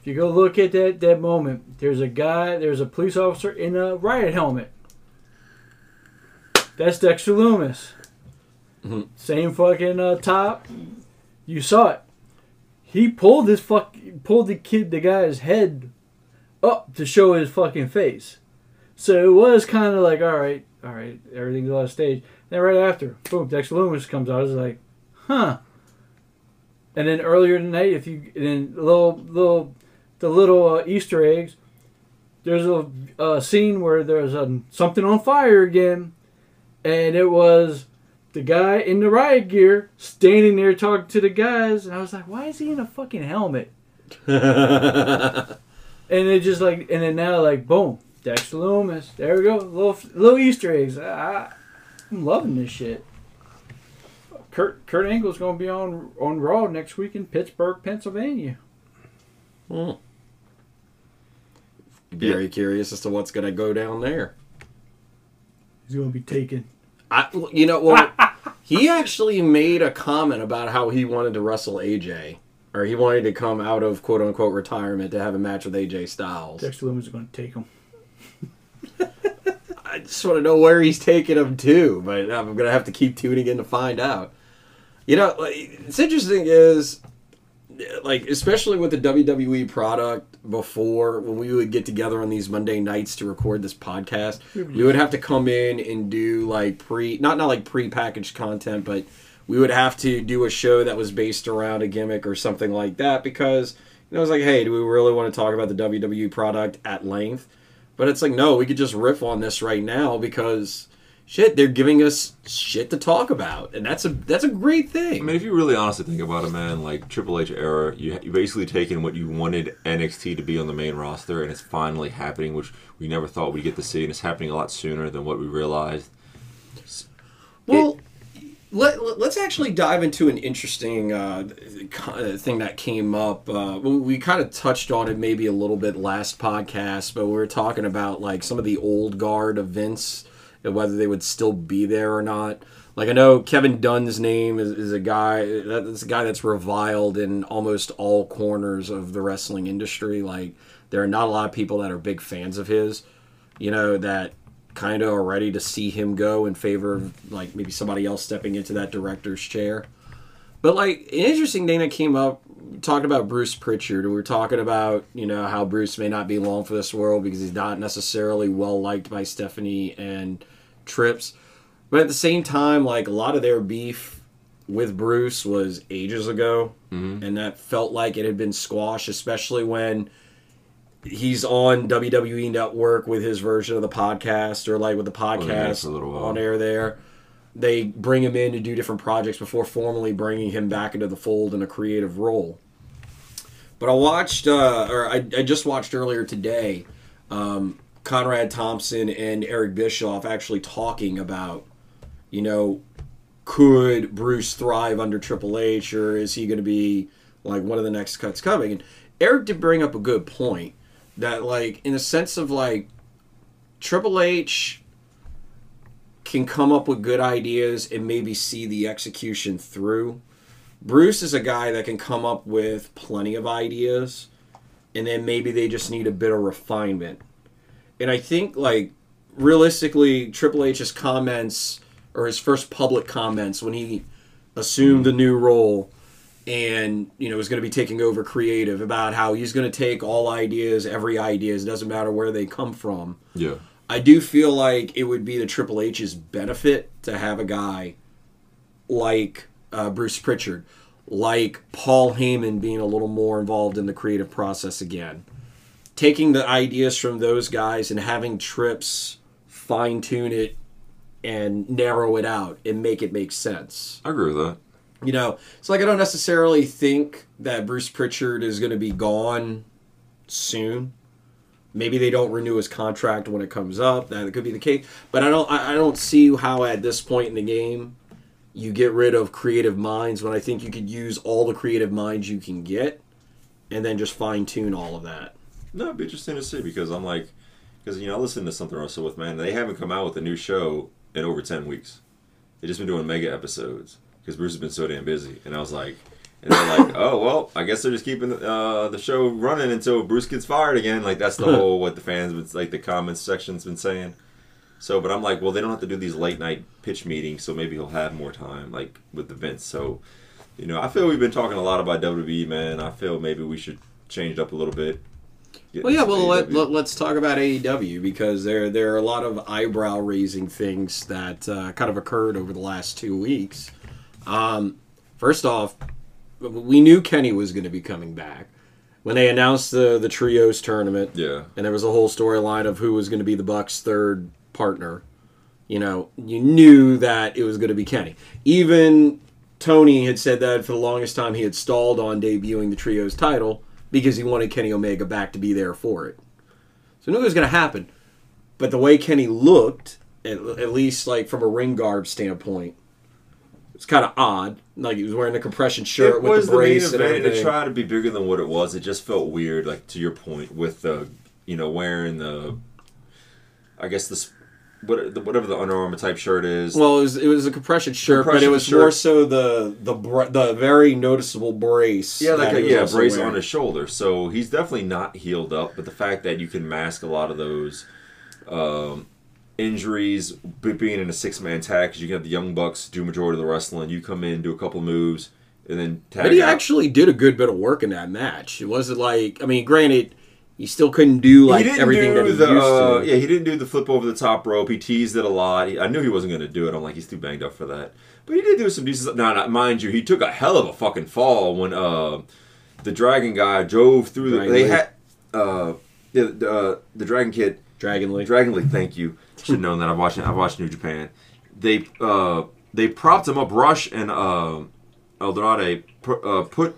if you go look at that that moment, there's a guy. There's a police officer in a riot helmet. That's Dexter Lumis.
Mhm.
Same fucking uh, top. You saw it. He pulled this fuck. Pulled the kid, the guy's head up to show his fucking face. So it was kind of like, all right, all right, everything's on stage. Then right after, boom, Dexter Lumis comes out. I was like, huh. And then earlier tonight, if you then little little the little uh, Easter eggs, there's a, a scene where there's a, something on fire again, and it was the guy in the riot gear standing there talking to the guys, and I was like, why is he in a fucking helmet? And it just like, and then now like, boom, Dexter Lumis. There we go. Little little Easter eggs. I, I'm loving this shit. Kurt Kurt Angle's gonna be on on Raw next week in Pittsburgh, Pennsylvania.
Hmm. Very curious as to what's going to go down there.
He's gonna be taken.
I, you know, well, he actually made a comment about how he wanted to wrestle AJ, or he wanted to come out of quote unquote retirement to have a match with AJ Styles.
Dexter Lumis is gonna take him.
I just want to know where he's taking him to, but I'm gonna have to keep tuning in to find out. You know, like, it's interesting is like especially with the WWE product before when we would get together on these Monday nights to record this podcast, we would have to come in and do like pre not not like pre-packaged content, but we would have to do a show that was based around a gimmick or something like that because you know it's like, hey, do we really want to talk about the WWE product at length? But it's like, no, we could just riff on this right now because shit, they're giving us shit to talk about, and that's a that's a great thing.
I mean, if you really honestly think about it, man, like Triple H era, you you basically taken what you wanted NXT to be on the main roster, and it's finally happening, which we never thought we'd get to see, and it's happening a lot sooner than what we realized.
Well, let, us actually dive into an interesting uh, thing that came up. Uh, we we kind of touched on it maybe a little bit last podcast, but we were talking about like some of the old guard events and whether they would still be there or not. Like I know Kevin Dunn's name is, is a guy that's a guy that's reviled in almost all corners of the wrestling industry. Like there are not a lot of people that are big fans of his, you know, that kind of are ready to see him go in favor of like maybe somebody else stepping into that director's chair. But like an interesting thing that came up, talked about Bruce Prichard. were talking about you know how Bruce may not be long for this world because he's not necessarily well liked by Stephanie and Trips. But at the same time, like a lot of their beef with Bruce was ages ago, and that felt like it had been squashed, especially when he's on WWE Network with his version of the podcast, or like with the podcast
little while.
on air there. They bring him in to do different projects before formally bringing him back into the fold in a creative role. But I watched, uh, or I, I just watched earlier today, um, Conrad Thompson and Eric Bischoff actually talking about, you know, could Bruce thrive under Triple H, or is he going to be like one of the next cuts coming? And Eric did bring up a good point that, like, in a sense of like, Triple H can come up with good ideas and maybe see the execution through. Bruce is a guy that can come up with plenty of ideas, and then maybe they just need a bit of refinement. And I think, like, realistically, Triple H's comments or his first public comments when he assumed the new role and you know was going to be taking over creative about how he's going to take all ideas every ideas doesn't matter where they come from
Yeah.
I do feel like it would be the Triple H's benefit to have a guy like uh, Bruce Prichard, like Paul Heyman being a little more involved in the creative process again. Taking the ideas from those guys and having Trips fine tune it and narrow it out and make it make sense.
I agree with that.
You know, it's like I don't necessarily think that Bruce Prichard is going to be gone soon. Maybe they don't renew his contract when it comes up. That could be the case. But I don't. I I don't see how at this point in the game you get rid of creative minds when I think you could use all the creative minds you can get, and then just fine tune all of that.
No, it'd be interesting to see because I'm like, because you know, I listened to something Wrestle with man. They haven't come out with a new show in over ten weeks. They've just been doing mega episodes because Bruce has been so damn busy. And I was like, and they're like, oh well, I guess they're just keeping uh, the show running until Bruce gets fired again. Like that's the whole what the fans, been, like the comments section's been saying. So, but I'm like, well, they don't have to do these late night pitch meetings, so maybe he'll have more time, like with the Vince. So, you know, I feel we've been talking a lot about WWE, man. I feel maybe we should change it up a little bit.
Well, yeah. Well, let,
AEW.
let, let's talk about AEW because there there are a lot of eyebrow raising things that uh, kind of occurred over the last two weeks. Um, first off, we knew Kenny was going to be coming back when they announced the the trios tournament.
yeah.
and there was a whole storyline of who was going to be the Bucks' third partner. You know, you knew that it was going to be Kenny. Even Tony had said that for the longest time he had stalled on debuting the trios title because he wanted Kenny Omega back to be there for it. So I knew it was going to happen. but the way Kenny looked, at, at least like from a ring guard standpoint, it's kind of odd. Like he was wearing a compression shirt
it
with
was
the
the main
brace and
event, and it
everything.
tried to be bigger than what it was. It just felt weird, like to your point, with the you know wearing the, I guess this, what the- whatever the Under Armour type shirt is.
Well, it was it was a compression shirt, but it was
shirt.
more so the the the very noticeable brace.
yeah, like a, yeah, brace
wearing.
on his shoulder. So he's definitely not healed up. But the fact that you can mask a lot of those um, injuries, being in a six man tag, because you can have the Young Bucks do majority of the wrestling. You come in, do a couple moves, and then tag
But he
out.
actually did a good bit of work in that match. It wasn't like I mean, granted, he still couldn't do like everything
do
that he
the
used
uh,
to.
yeah he didn't do the flip over the top rope. He teased it a lot. He, I knew he wasn't going to do it. I'm like he's too banged up for that. But he did do some decent. No, no, mind you, he took a hell of a fucking fall when uh, the dragon guy drove through. The,
Dragon
they
League.
had uh, the the, uh, the dragon kid.
Dragon Lee.
Dragon Lee. Thank you. Should have known that. I've watched. I've watched New Japan. They uh, they propped him up. Rush and uh, uh, put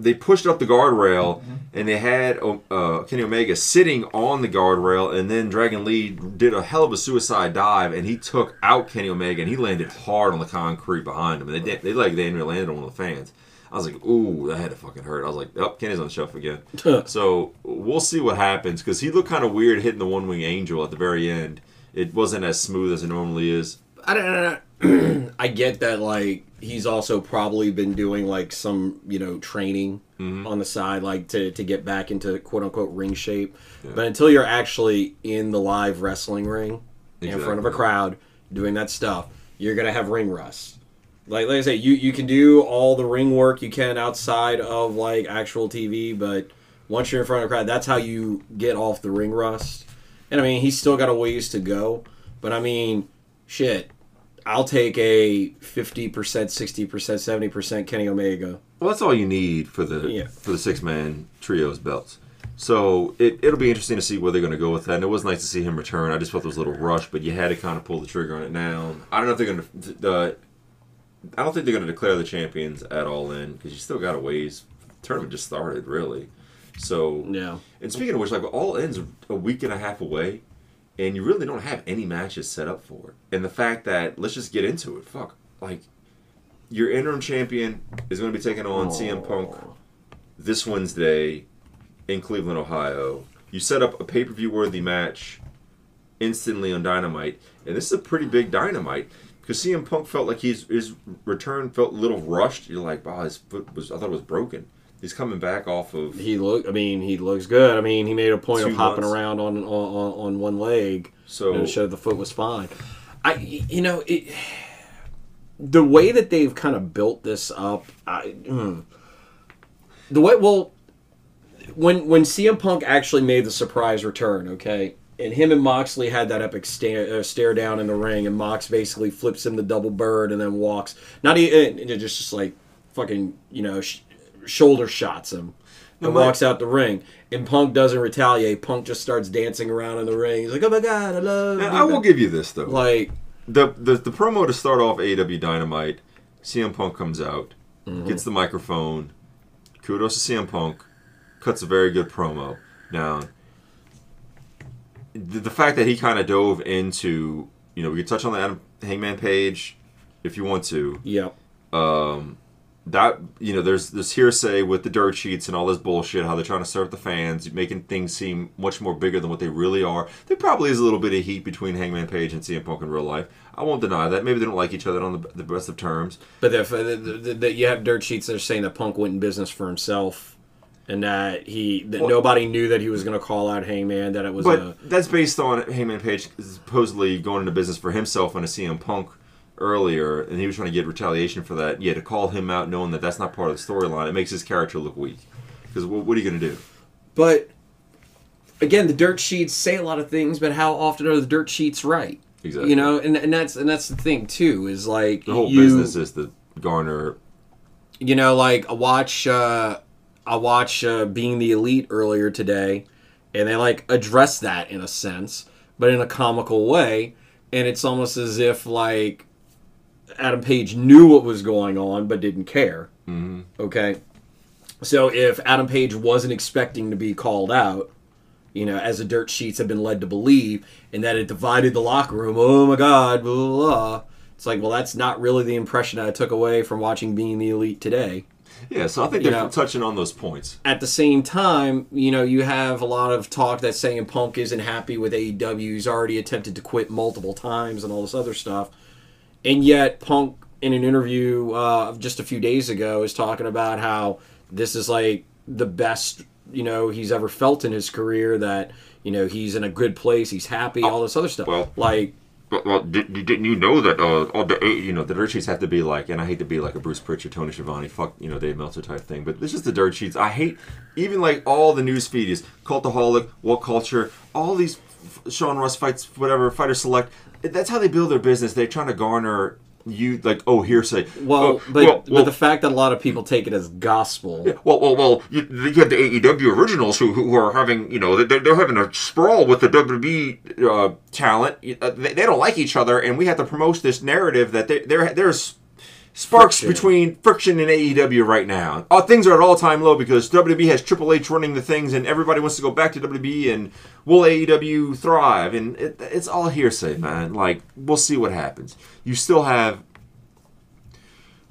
they pushed up the guardrail and they had uh, Kenny Omega sitting on the guardrail, and then Dragon Lee did a hell of a suicide dive, and he took out Kenny Omega, and he landed hard on the concrete behind him, and they they like they landed on one of the fans. I was like, ooh, that had to fucking hurt. I was like, oh, Kenny's on the shelf again. so we'll see what happens because he looked kind of weird hitting the one wing angel at the very end. It wasn't as smooth as it normally is.
I don't. I get that like he's also probably been doing like some you know training
Mm-hmm.
on the side like to to get back into quote unquote ring shape. But until you're actually in the live wrestling ring in front of a crowd doing that stuff, you're gonna have ring rust. Like like I say, you you can do all the ring work you can outside of like actual TV, but once you're in front of a crowd, that's how you get off the ring rust. And I mean, he's still got a ways to go, but I mean, shit. I'll take a 50%, 60%, 70% Kenny Omega.
Well, that's all you need for the
Yeah.
for the six man trios belts. So it it'll be interesting to see where they're going to go with that. And it was nice to see him return. I just felt there was a little rush, but you had to kind of pull the trigger on it now. I don't know if they're going to. The, I don't think they're going to declare the champions at all in because you still got a ways. tournament just started really. So
Yeah.
and speaking of which, like all ends a week and a half away, and you really don't have any matches set up for it. And the fact that let's just get into it. Fuck, like your interim champion is going to be taking on CM Punk this Wednesday in Cleveland, Ohio. You set up a pay per view worthy match instantly on Dynamite, and this is a pretty big Dynamite because CM Punk felt like his his return felt a little rushed. You're like, wow, his foot was I thought it was broken. He's coming back off of
He look. I mean, he looks good. I mean, he made a point of hopping
months.
around on, on on on one leg
so
and showed the foot was fine. I, you know, it. The way that they've kind of built this up, I, mm. the way well, when when CM Punk actually made the surprise return, okay, and him and Moxley had that epic stare, uh, stare down in the ring, and Mox basically flips him the double bird and then walks, not even just just like fucking you know sh- shoulder shots him. And
my-
walks out the ring, and Punk doesn't retaliate. Punk just starts dancing around in the ring. He's like, "Oh my god, I love."
Now. I will give you this though.
like
the, the the promo to start off AEW Dynamite, CM Punk comes out, gets the microphone. Kudos to CM Punk, cuts a very good promo. Now, the, the fact that he kind of dove into, you know, we could touch on the Adam Hangman page if you want to.
Yep.
Um, that you know, there's this hearsay with the dirt sheets and all this bullshit. How they're trying to serve the fans, making things seem much more bigger than what they really are. There probably is a little bit of heat between Hangman Page and CM Punk in real life. I won't deny that. Maybe they don't like each other on the, the best of terms.
But if uh, the, the, the, you have dirt sheets that are saying that Punk went in business for himself, and that he that
Well-
nobody knew that he was going to call out Hangman. That it was
But
a
that's based on Hangman Page supposedly going into business for himself and a CM Punk earlier, and he was trying to get retaliation for that. Yeah, to call him out knowing that that's not part of the storyline, it makes his character look weak. Because what, what are you going to do?
But again, the dirt sheets say a lot of things, but how often are the dirt sheets right?
Exactly.
You know, and, and that's and that's the thing too is like
The whole
you,
business is to garner.
You know, like I watch uh, I watch uh, Being the Elite earlier today, and they like address that in a sense, but in a comical way, and it's almost as if like Adam Page knew what was going on but didn't care.
Mm-hmm.
Okay, so if Adam Page wasn't expecting to be called out, you know, as the dirt sheets have been led to believe, and that it divided the locker room. Oh my God, blah, blah, blah. It's like, well, that's not really the impression I took away from watching Being the Elite today.
Yeah, so I think
You
they're
know.
touching on those points.
At the same time, you know, you have a lot of talk that's saying Punk isn't happy with AEW. He's already attempted to quit multiple times and all this other stuff. And yet, Punk, in an interview uh, just a few days ago, is talking about how this is like the best, you know, he's ever felt in his career, that, you know, he's in a good place, he's happy, all this other stuff.
well-
like,
Well, well did, didn't you know that uh, all the you know the dirt sheets have to be like, and I hate to be like a Bruce Prichard, Tony Schiavone, fuck you know Dave Meltzer type thing, but it's just the dirt sheets. I hate even like all the news feed is cultaholic, what culture, all these f- Sean Ross fights, whatever Fightful Select. That's how they build their business. They're trying to garner you like oh hearsay.
well,
Oh,
but,
well,
but
well,
the fact that a lot of people take it as gospel.
well, well, well, you, you have the AEW originals who, who are having, you know, they're, they're having a sprawl with the WWE uh, talent. Uh, They, they don't like each other, and we have to promote this narrative that there, there there's sparks
Friction.
between friction and AEW right now. Uh, things are at all time low because WWE has Triple H running the things, and everybody wants to go back to WWE, and will AEW thrive? And it, it's all hearsay, man. Like we'll see what happens. You still have.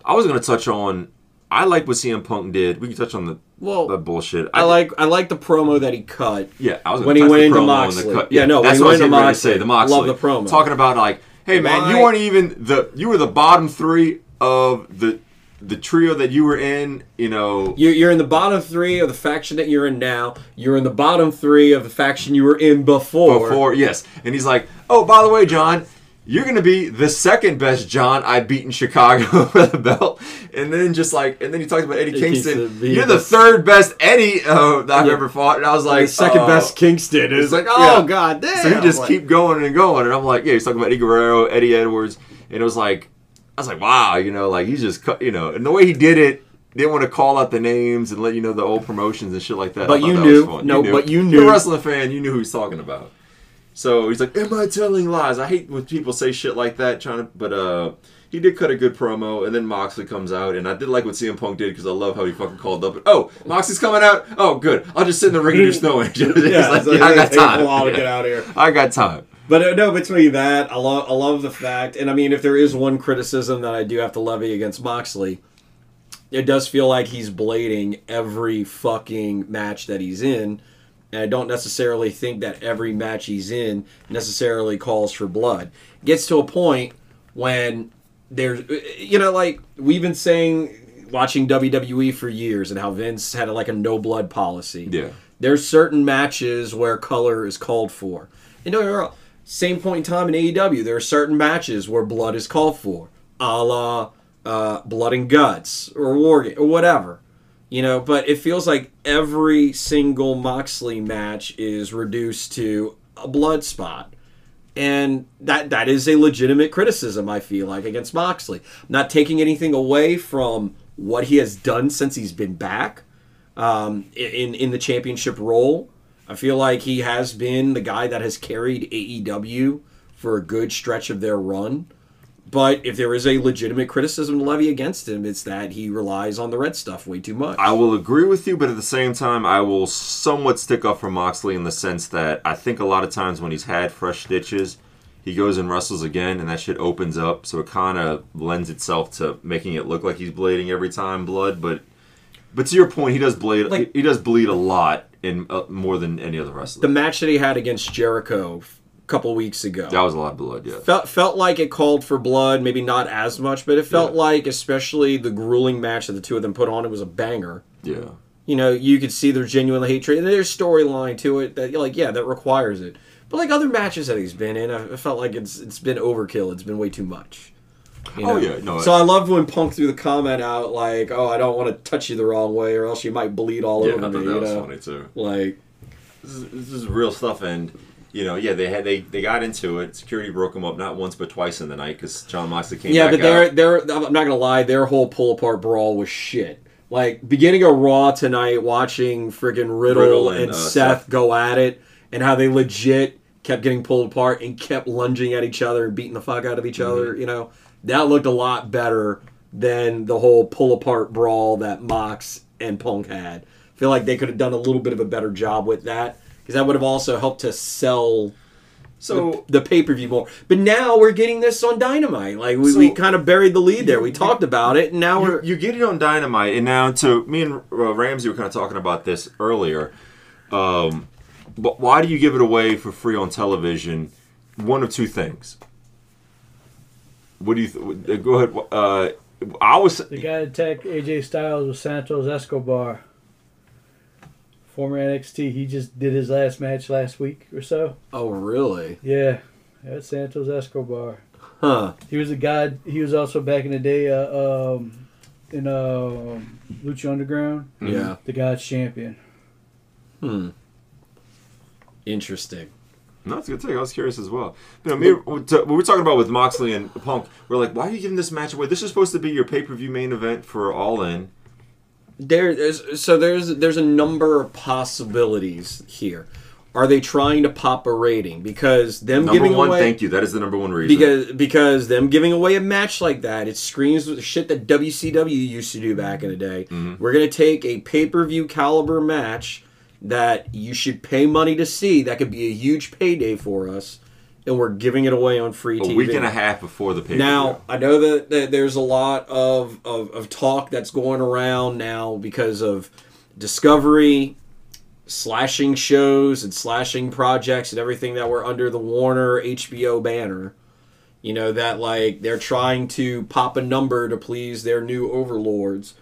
I was going to touch on. I like what CM Punk did. We can touch on the
Well,
bullshit.
I like I like the promo that he cut.
Yeah, I was
when he went into Moxley.
The cut.
Yeah, no,
that's what I was ready to say. The Moxley.
Love the promo.
Talking about like, hey man, you weren't even the. You were the bottom three of the the trio that you were in. You know.
You're, you're in the bottom three of the faction that you're in now. You're in the bottom three of the faction you were in before.
before yes, and he's like, oh, by the way, John. You're gonna be the second best John I beat in Chicago for the belt, and then just like, and then he talks about Eddie
Eddie
Kingston.
Kingston
You're the third best Eddie uh, that I've
Yeah.
ever fought, and I was
Like the second
oh.
best Kingston is like,
Yeah.
oh god damn.
So he just
Like,
keep going and going, and I'm like, yeah, he's talking about Eddie Guerrero, Eddie Edwards, and it was like, I was like, wow, you know, like he's just, cut, you know, and the way he did it, didn't want to call out the names and let you know the old promotions and shit like that.
But you
that
knew.
was fun.
No, but you knew.
You're a wrestling fan, you knew who he's talking about. So he's like, am I telling lies? I hate when people say shit like that, trying to, but uh. He did cut a good promo, and then Moxley comes out, and I did like what CM Punk did because I love how he fucking called up. Oh, Moxley's coming out. Oh, good. I'll just sit in the ring and do snow angels.
Yeah,
like, yeah, I got time.
a while to get out of here.
I got time.
But uh, no, between that, I love I love the fact, and I mean, if there is one criticism that I do have to levy against Moxley, it does feel like he's blading every fucking match that he's in, and I don't necessarily think that every match he's in necessarily calls for blood. It gets to a point when there's, you know, like we've been saying, watching WWE for years, and how Vince had like a no blood policy
Yeah.
there's certain matches where color is called for. And don't get me wrong, same point in time in AEW, there are certain matches where blood is called for, a la uh, Blood and Guts or War or whatever. You know, but it feels like every single Moxley match is reduced to a blood spot. And that that is a legitimate criticism, I feel like, against Moxley. Not taking anything away from what he has done since he's been back um, in in the championship role. I feel like he has been the guy that has carried AEW for a good stretch of their run. But if there is a legitimate criticism to levy against him, it's that he relies on the red stuff way too much.
I will agree with you, but at the same time, I will somewhat stick up for Moxley in the sense that I think a lot of times when he's had fresh stitches, he goes and wrestles again, and that shit opens up. So it kind of lends itself to making it look like he's bleeding every time blood. But but to your point, he does blade.
Like-
he does bleed a lot in uh, more than any other wrestler.
the match that he had against Jericho a couple weeks ago.
that was a lot of blood. Yeah.
felt felt like it called for blood, maybe not as much, but it felt
Yeah.
like, especially the grueling match that the two of them put on, it was a banger.
Yeah.
You know, you could see their genuine hatred. And there's storyline to it that, like, yeah, that requires it. But like other matches that he's been in, I I felt like it's it's been overkill. It's been way too much. You
Oh, yeah, no,
So I loved when Punk threw the comment out like, "Oh, I don't want to touch you the wrong way, or else you might bleed all
Yeah, I
over
thought
me."
that
You
was
know,
funny too.
like
This is, this is real stuff, and you know, yeah, they had they, they got into it. Security broke them up not once but twice in the night because Jon Moxley came.
Yeah,
back
but their
out.
their I'm not gonna lie, their whole pull apart brawl was shit. Like beginning of Raw tonight, watching friggin' Riddle,
Riddle
and,
and, uh,
Seth,
Seth.
go at it, and how they legit kept getting pulled apart and kept lunging at each other and beating the fuck out of each other.
Mm-hmm.
You know, that looked a lot better than the whole pull apart brawl that Mox and Punk had. I feel like they could have done a little bit of a better job with that because that would have also helped to sell
So
the, pay per view more. But now we're getting this on Dynamite. Like we, we kind of buried the lead there. We talked about it, and now
you,
we're
you get it on Dynamite, and now to me and uh, Ramsey were kind of talking about this earlier. Um, but why do you give it away for free on television? One of two things. What do you th- go ahead? Uh, I was
The guy that attacked AJ Styles was Santos Escobar. Former NXT. He just did his last match last week or so.
oh really?
Yeah, that's Santos Escobar.
Huh?
He was a guy. He was also back in the day uh, um, in uh, Lucha Underground.
Yeah.
The God's champion.
Hmm. Interesting.
No, that's a good take. I was curious as well. You know, me, what we're talking about with Moxley and Punk, we're like, why are you giving this match away? This is supposed to be your pay per view main event for All In.
There is so there's there's a number of possibilities here. Are they trying to pop a rating because them
Number
giving
one,
away
thank you. That is the number one reason.
because because them giving away a match like that it screams with the shit that WCW used to do back in the day.
Mm-hmm.
We're gonna take a pay per view caliber match that you should pay money to see. That could be a huge payday for us, and we're giving it away on free
a
TV.
week and a half before the pay.
Now I know that, that there's a lot of, of, of talk that's going around now because of Discovery slashing shows and slashing projects and everything that were under the Warner HBO banner. You know that like they're trying to pop a number to please their new overlords.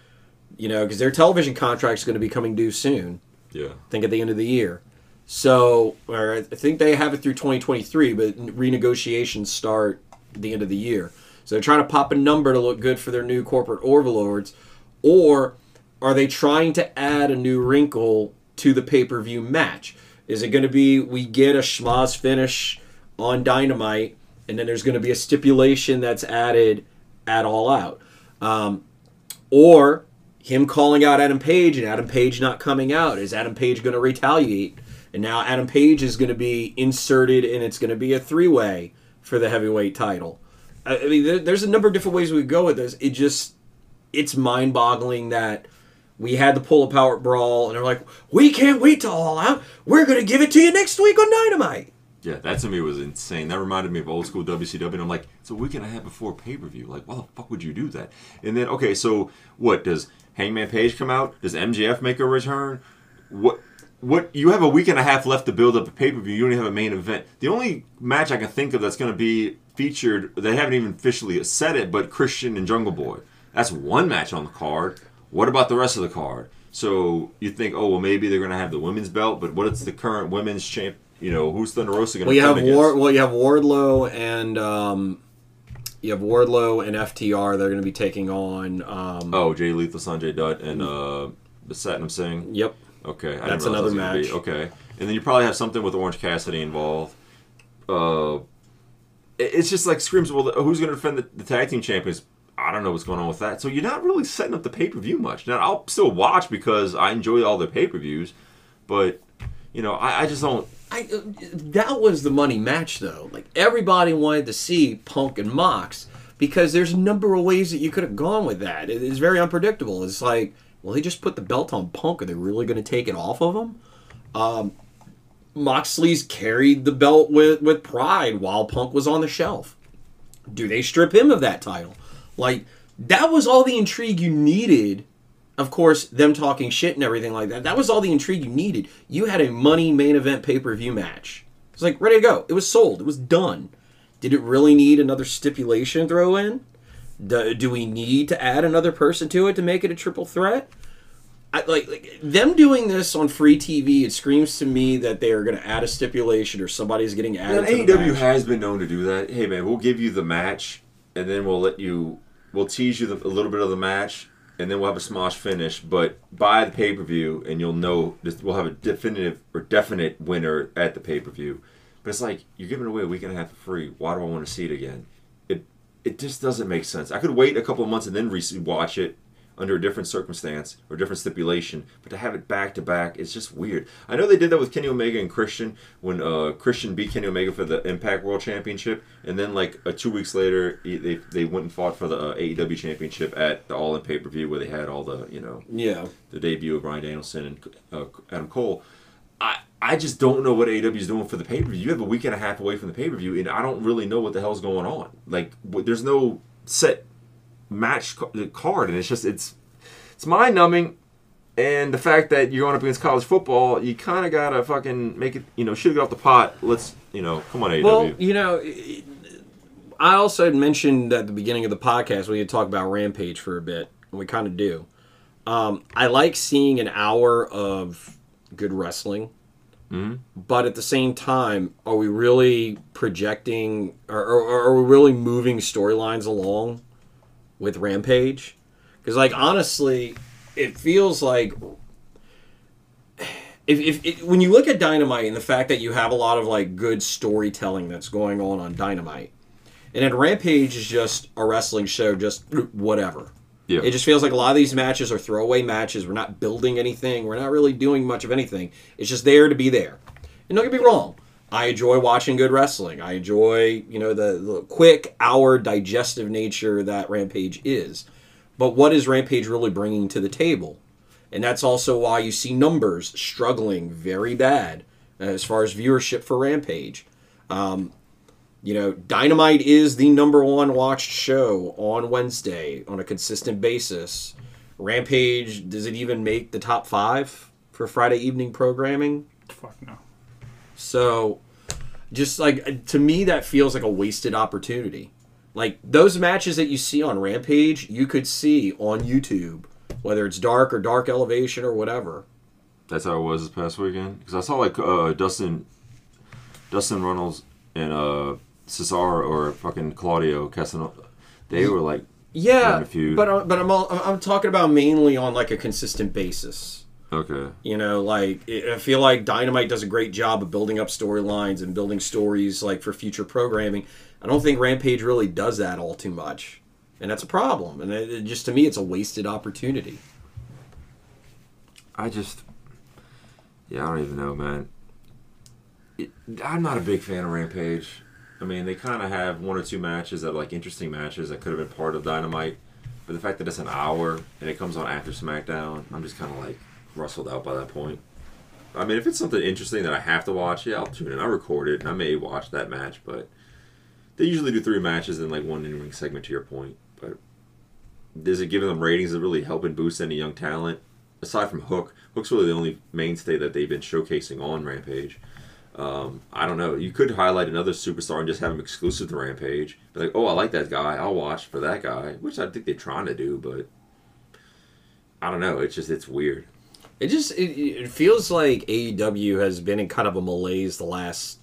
You know because their television contract's going to be coming due soon.
Yeah.
I think at the end of the year. So, I think they have it through 2023, but renegotiations start the end of the year. So they're trying to pop a number to look good for their new corporate overlords, or are they trying to add a new wrinkle to the pay per view match? Is it going to be we get a schmoz finish on Dynamite, and then there's going to be a stipulation that's added at All Out? Um, or him calling out Adam Page and Adam Page not coming out. Is Adam Page going to retaliate? And now Adam Page is going to be inserted, and it's going to be a three way for the heavyweight title. I, mean, there's a number of different ways we could go with this. It just, it's mind boggling that we had the pull up power brawl, and they're like, we can't wait to all out. We're going to give it to you next week on Dynamite.
Yeah, that to me was insane. That reminded me of old school WCW, and I'm like, it's a week and a half before pay per view. Like, why the fuck would you do that? And then, okay, so what does Hangman Page come out? Does MJF make a return? What? What? You have a week and a half left to build up a pay per view. You don't have a main event. The only match I can think of that's going to be featured, they haven't even officially said it, but Christian and Jungle Boy. That's one match on the card. What about the rest of the card? So you think, oh well, maybe they're going to have the women's belt, but what is the current women's champ? You know, who's Thunder Rosa going to
Well, you have
against?
War. Well, you have Wardlow and um, you have Wardlow and FTR. They're going to be taking on. Um,
Oh, Jay Lethal, Sanjay Dutt, and uh, Satnam Singh.
Yep.
Okay, I
That's another
that
match.
Okay, and then you probably have something with Orange Cassidy involved. Uh, it's just like screams. Well, who's going to defend the, the tag team champions? I don't know what's going on with that. So you're not really setting up the pay per view much. Now I'll still watch because I enjoy all the pay per views, but you know I, I just don't.
I, uh, that was the money match, though. Like everybody wanted to see Punk and Mox because there's a number of ways that you could have gone with that. It is very unpredictable. It's like, well, they just put the belt on Punk. Are they really going to take it off of him? Um, Moxley's carried the belt with with pride while Punk was on the shelf. Do they strip him of that title? Like that was all the intrigue you needed of course, them talking shit and everything like that. That was all the intrigue you needed. You had a money main event pay per view match. It's like ready to go. It was sold. It was done. Did it really need another stipulation throw in? Do, do we need to add another person to it to make it a triple threat? I, like, like them doing this on free TV, it screams to me that they are going to add a stipulation or somebody's getting added. The
AEW has been known to do that. Hey man, we'll give you the match, and then we'll let you, we'll tease you the, a little bit of the match, and then we'll have a smosh finish. But buy the pay per view, and you'll know this, we'll have a definitive or definite winner at the pay per view. But it's like you're giving away a week and a half for free. Why do I want to see it again? It it just doesn't make sense. I could wait a couple of months and then re- watch it under a different circumstance or different stipulation, but to have it back to back is just weird. I know they did that with Kenny Omega and Christian when uh, Christian beat Kenny Omega for the Impact World Championship, and then like uh, two weeks later they they went and fought for the uh, AEW Championship at the All In pay per view where they had all the you know
Yeah.
the debut of Bryan Danielson and uh, Adam Cole. I I just don't know what AEW is doing for the pay per view. You have a week and a half away from the pay per view, and I don't really know what the hell's going on. Like, w- there's no set match ca- card, and it's just it's it's mind numbing. And the fact that you're going up against college football, you kind of gotta fucking make it. You know, shoot it off the pot. Let's, you know, come on, AEW.
Well, you know, I also mentioned at the beginning of the podcast we had talked about Rampage for a bit, and we kind of do. Um, I like seeing an hour of good wrestling, but at the same time, are we really projecting, or, or, or are we really moving storylines along with Rampage? Because, like, honestly, it feels like if, if, if when you look at Dynamite and the fact that you have a lot of like good storytelling that's going on on Dynamite, and then Rampage is just a wrestling show, just whatever.
yeah,
It just feels like a lot of these matches are throwaway matches. We're not building anything. We're not really doing much of anything. It's just there to be there. And don't get me wrong, I enjoy watching good wrestling. I enjoy, you know, the, the quick hour digestive nature that Rampage is. But what is Rampage really bringing to the table? And that's also why you see numbers struggling very bad as far as viewership for Rampage. Um, you know, Dynamite is the number one watched show on Wednesday on a consistent basis. Rampage, does it even make the top five for Friday evening programming?
Fuck no.
So, just like to me, that feels like a wasted opportunity. Like those matches that you see on Rampage, you could see on YouTube, whether it's dark or dark elevation or whatever.
That's how it was this past weekend. Because I saw like uh, Dustin, Dustin Runnels and uh, Cesaro or fucking Claudio Castagnoli. They were like,
Yeah, but uh, but I'm all, I'm talking about mainly on like a consistent basis.
Okay,
You know, like I feel like Dynamite does a great job of building up storylines and building stories like for future programming. I don't think Rampage really does that all too much, and that's a problem. And it, it just to me, it's a wasted opportunity.
I just, yeah, I don't even know, man. It, I'm not a big fan of Rampage. I mean, they kind of have one or two matches that are like interesting matches that could have been part of Dynamite, but the fact that it's an hour and it comes on after SmackDown, I'm just kind of like rustled out by that point. I mean, if it's something interesting that I have to watch, yeah, I'll tune in. I record it and I may watch that match, but they usually do three matches in like one in ring segment. To your point, but is it giving them ratings that really helping boost any young talent? Aside from Hook, Hook's really the only mainstay that they've been showcasing on Rampage. Um, I don't know. You could highlight another superstar and just have him exclusive to Rampage. Be like, oh, I like that guy. I'll watch for that guy, which I think they're trying to do, but I don't know. It's just it's weird.
It just it, it feels like AEW has been in kind of a malaise the last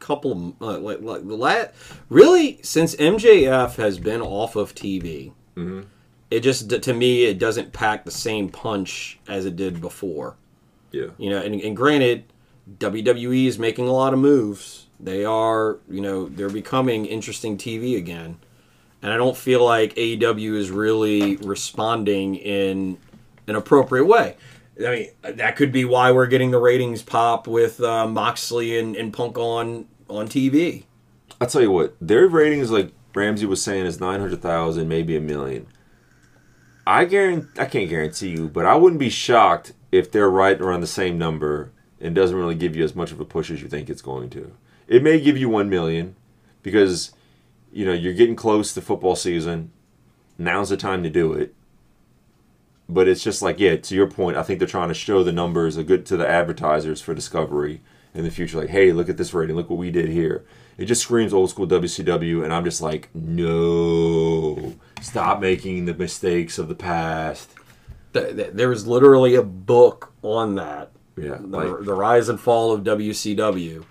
couple of uh, like, like the last really since MJF has been off of TV.
Mhm.
It just to me it doesn't pack the same punch as it did before.
Yeah.
You know, and, and granted, WWE is making a lot of moves. They are, you know, they're becoming interesting TV again. And I don't feel like AEW is really responding in an appropriate way. I mean, that could be why we're getting the ratings pop with uh, Moxley and, and Punk on on TV.
I'll tell you what, their ratings, like Ramsey was saying, is 900,000, maybe a million. I guarantee, I can't guarantee you, but I wouldn't be shocked if they're right around the same number and doesn't really give you as much of a push as you think it's going to. It may give you 1 million because, you know, you're getting close to football season. Now's the time to do it. But it's just like, yeah, to your point, I think they're trying to show the numbers a good to the advertisers for Discovery in the future. Like, hey, look at this rating. Look what we did here. It just screams old school WCW, and I'm just like, no, stop making the mistakes of the past.
Th- th- There was literally a book on that
Yeah,
the,
like,
the rise and fall of WCW,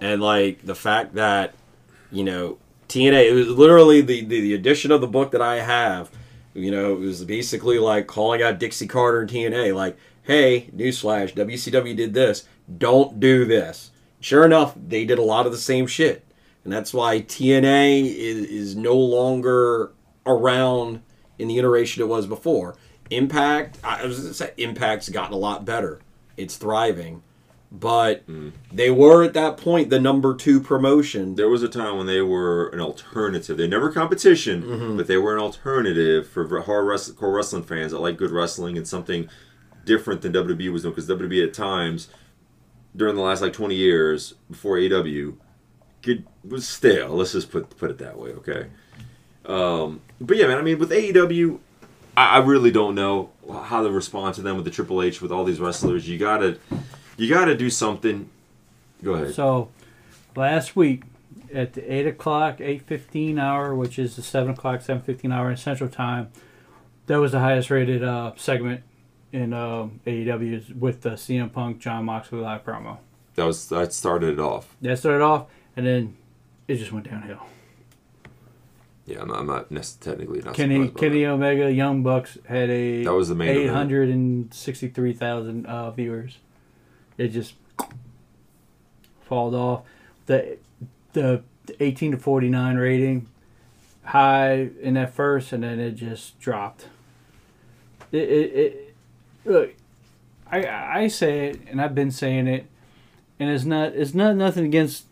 and like the fact that you know TNA. It was literally the, the the edition of the book that I have. You know, it was basically like calling out Dixie Carter and TNA, like, "Hey, newsflash, WCW did this. Don't do this." Sure enough, they did a lot of the same shit, and that's why TNA is, is no longer around in the iteration it was before. Impact, I was gonna say, Impact's gotten a lot better. It's thriving, but they were at that point the number two promotion.
there was a time when they were an alternative. They never competition, but they were an alternative for hard wrestling, core wrestling fans that like good wrestling and something different than WWE was doing. Because WWE at times during the last like 20 years before AEW could, was stale. Let's just put put it that way, okay? Um, but yeah, man. I mean, with AEW, I, I really don't know how to respond to them with the Triple H with all these wrestlers. You gotta you gotta do something. Go ahead.
So, last week at the eight o'clock, eight fifteen hour, which is the seven o'clock, seven fifteen hour in Central Time, that was the highest rated uh, segment in uh, AEW with the CM Punk Jon Moxley live promo.
That was that started it off.
That started off, and then it just went downhill.
Yeah, I'm not, I'm not nec- technically not.
Kenny Kenny Omega Young Bucks had a
That was the main
eight hundred and sixty three thousand uh, viewers. It just falled off. The the eighteen to forty nine rating high in that first, and then it just dropped. It it, it look. I I say it, and I've been saying it, and it's not it's not nothing against.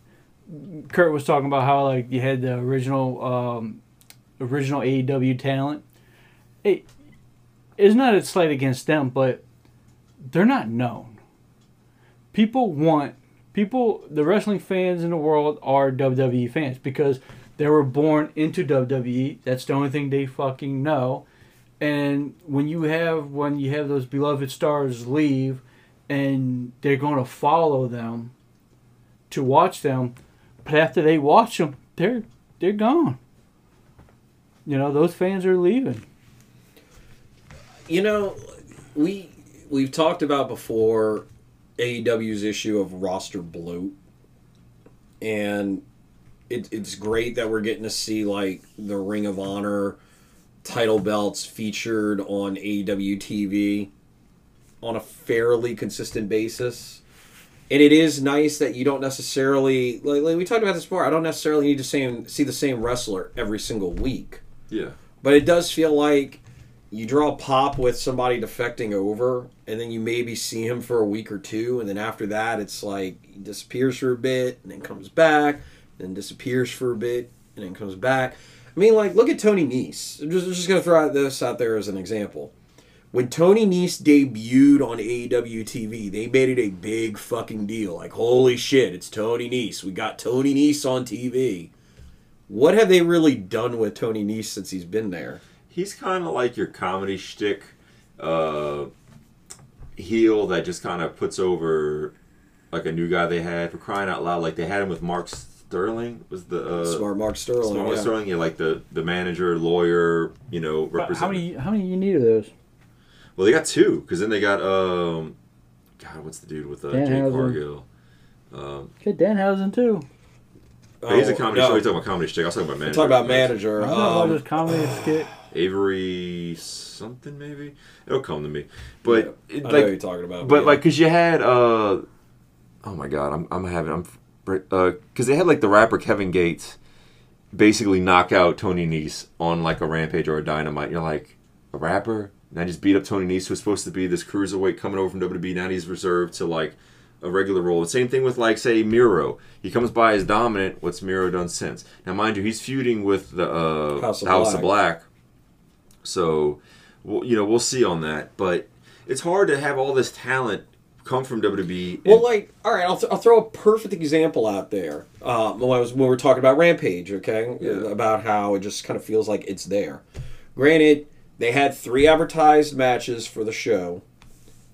Kurt was talking about how like you had the original um, original AEW talent. It's not a slight against them, but they're not known. People want people the wrestling fans in the world are WWE fans because they were born into WWE. That's the only thing they fucking know. And when you have when you have those beloved stars leave and they're going to follow them to watch them, but after they watch them, they're they're gone. You know, those fans are leaving.
You know, we we've talked about before AEW's issue of roster bloat, and it, it's great that we're getting to see like the Ring of Honor title belts featured on AEW TV on a fairly consistent basis. And it is nice that you don't necessarily like, like we talked about this before. I don't necessarily need to same, see the same wrestler every single week.
Yeah.
But it does feel like you draw a pop with somebody defecting over, and then you maybe see him for a week or two, and then after that, it's like he disappears for a bit, and then comes back, then disappears for a bit, and then comes back. I mean, like, look at Tony Nese. I'm just, just going to throw this out there as an example. When Tony Nese debuted on AEW TV, they made it a big fucking deal. Like, holy shit, it's Tony Nese. We got Tony Nese on TV. What have they really done with Tony Nese since he's been there?
He's kind of like your comedy shtick uh, heel that just kind of puts over like a new guy they had for crying out loud. Like they had him with Mark Sterling was the uh,
Smart Mark Sterling.
Smart
yeah.
Sterling, yeah, like the the manager, lawyer, you know, representative.
how many how many you need of those?
Well, they got two because then they got um, God, what's the dude with uh, Jay
Danhausen.
Cargill? Um,
Get Danhausen too.
but he's a
Oh,
comedy
no.
show. He's talking about comedy shtick. I was talking about manager.
talking about manager.
I'm talking about
Um,
just comedy skit.
Avery something maybe. It'll come to me. But
I
it,
know you're
like,
talking about.
but
yeah.
like, cause you had uh, oh my God, I'm I'm having I'm uh, cause they had like the rapper Kevin Gates basically knock out Tony Nese on like a Rampage or a Dynamite. You're like a rapper. And I just beat up Tony Nese, who's supposed to be this cruiserweight coming over from WWE. Now he's reserved to like a regular role. The same thing with like say Miro. He comes by as dominant. What's Miro done since? Now, mind you, he's feuding with the uh,
House of
House
Black.
of Black. So, we'll, you know, we'll see on that. But it's hard to have all this talent come from WWE.
Well, like, all right, I'll, th- I'll throw a perfect example out there. Um, when, I was, when we were talking about Rampage, okay,
Yeah.
about how it just kind of feels like it's there. Granted, they had three advertised matches for the show.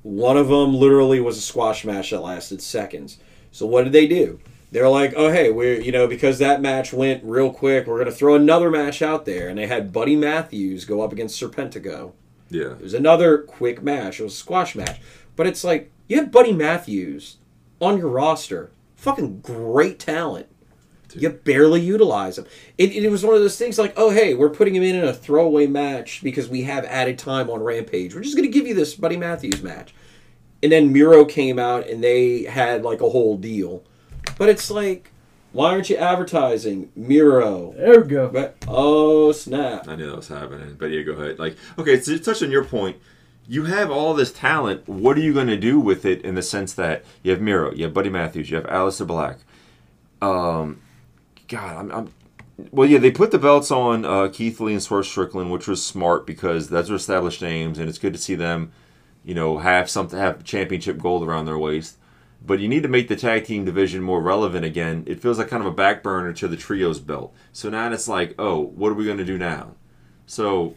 One of them literally was a squash match that lasted seconds. So what did they do? They're like, oh hey, we're you know because that match went real quick, we're gonna throw another match out there, and they had Buddy Matthews go up against Serpentico.
yeah.
It was another quick match. It was a squash match. But it's like, you have Buddy Matthews on your roster. Fucking great talent. You barely utilize him. It, it was one of those things like, oh, hey, we're putting him in in a throwaway match because we have added time on Rampage. We're just going to give you this Buddy Matthews match. And then Miro came out and they had like a whole deal. But it's like, why aren't you advertising Miro?
There we go.
But, oh, snap.
I knew that was happening. But yeah, go ahead. Like, okay, to touch on your point, you have all this talent. What are you going to do with it in the sense that you have Miro, you have Buddy Matthews, you have Aleister Black. Um, God, I'm, I'm well, yeah, they put the belts on uh, Keith Lee and Swerve Strickland, which was smart because those are established names, and it's good to see them, you know, have something, have championship gold around their waist. But you need to make the tag team division more relevant again. It feels like kind of a back burner to the trios belt. So now it's like, oh, what are we going to do now? So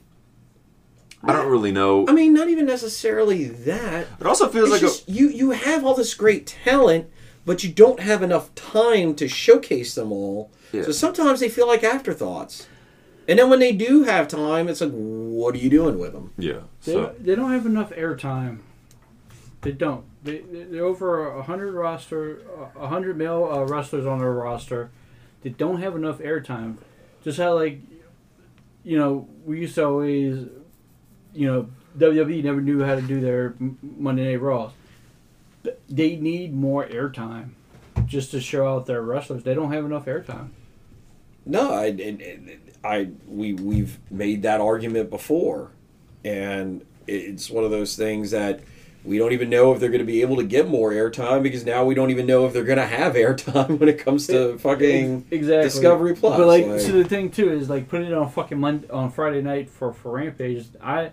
I don't really know.
I mean, not even necessarily that.
It also feels
It's
like
just, you you have all this great talent, but you don't have enough time to showcase them all.
Yeah.
So sometimes they feel like afterthoughts. And then when they do have time, it's like, what are you doing with them?
yeah.
They,
So
don't, they don't have enough airtime. They don't. They, they're over hundred roster, hundred male uh, wrestlers on their roster. They don't have enough airtime. Just how like, you know, we used to always, you know, WWE never knew how to do their Monday Night Raws. They need more airtime, just to show out their wrestlers. They don't have enough airtime.
No, I, and I, we, we've made that argument before, and it's one of those things that we don't even know if they're going to be able to get more airtime because now we don't even know if they're going to have airtime when it comes to fucking
exactly
Discovery Plus.
But like,
like-
so the thing too is like putting it on fucking Monday, on Friday night for for Rampage. I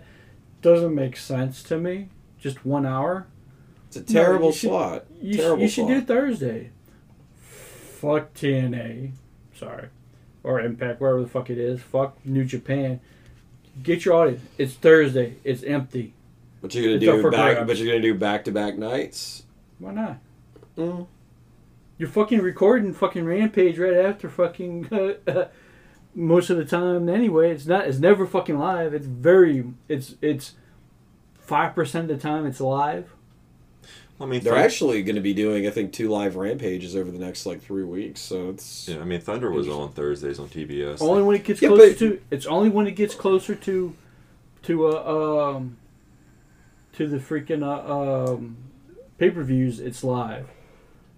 doesn't make sense to me. Just one hour.
it's a terrible
you should-
slot.
You, sh-
terrible
you should do. Thursday. Fuck TNA. Sorry, or Impact, wherever the fuck it is. Fuck New Japan. Get your audience. It's Thursday. It's empty.
But you're gonna
up
do
for
back.
grabs.
But you're gonna do back to back nights.
Why not?
Mm.
You're fucking recording fucking Rampage right after fucking most of the time anyway. It's not. It's never fucking live. It's very. It's it's five percent of the time it's live.
I mean,
They're
Thun-
actually going to be doing, I think, two live rampages over the next like three weeks. So it's
Yeah, I mean, Thunder was on Thursdays on TBS.
Only when it gets
Yeah,
closer
but-
to. It's only when it gets closer to, to uh um. To the freaking uh, um, pay per views, it's live.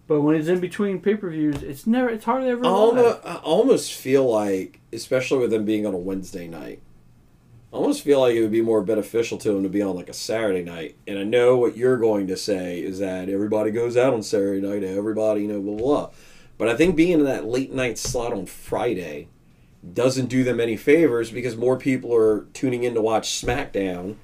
But when it's in between pay per views, it's never. It's hardly ever
I
live.
almost, I almost feel like, especially with them being on a Wednesday night, I almost feel like it would be more beneficial to them to be on like a Saturday night. And I know what you're going to say is that everybody goes out on Saturday night, everybody, you know, blah, blah, blah. But I think being in that late night slot on Friday doesn't do them any favors because more people are tuning in to watch SmackDown.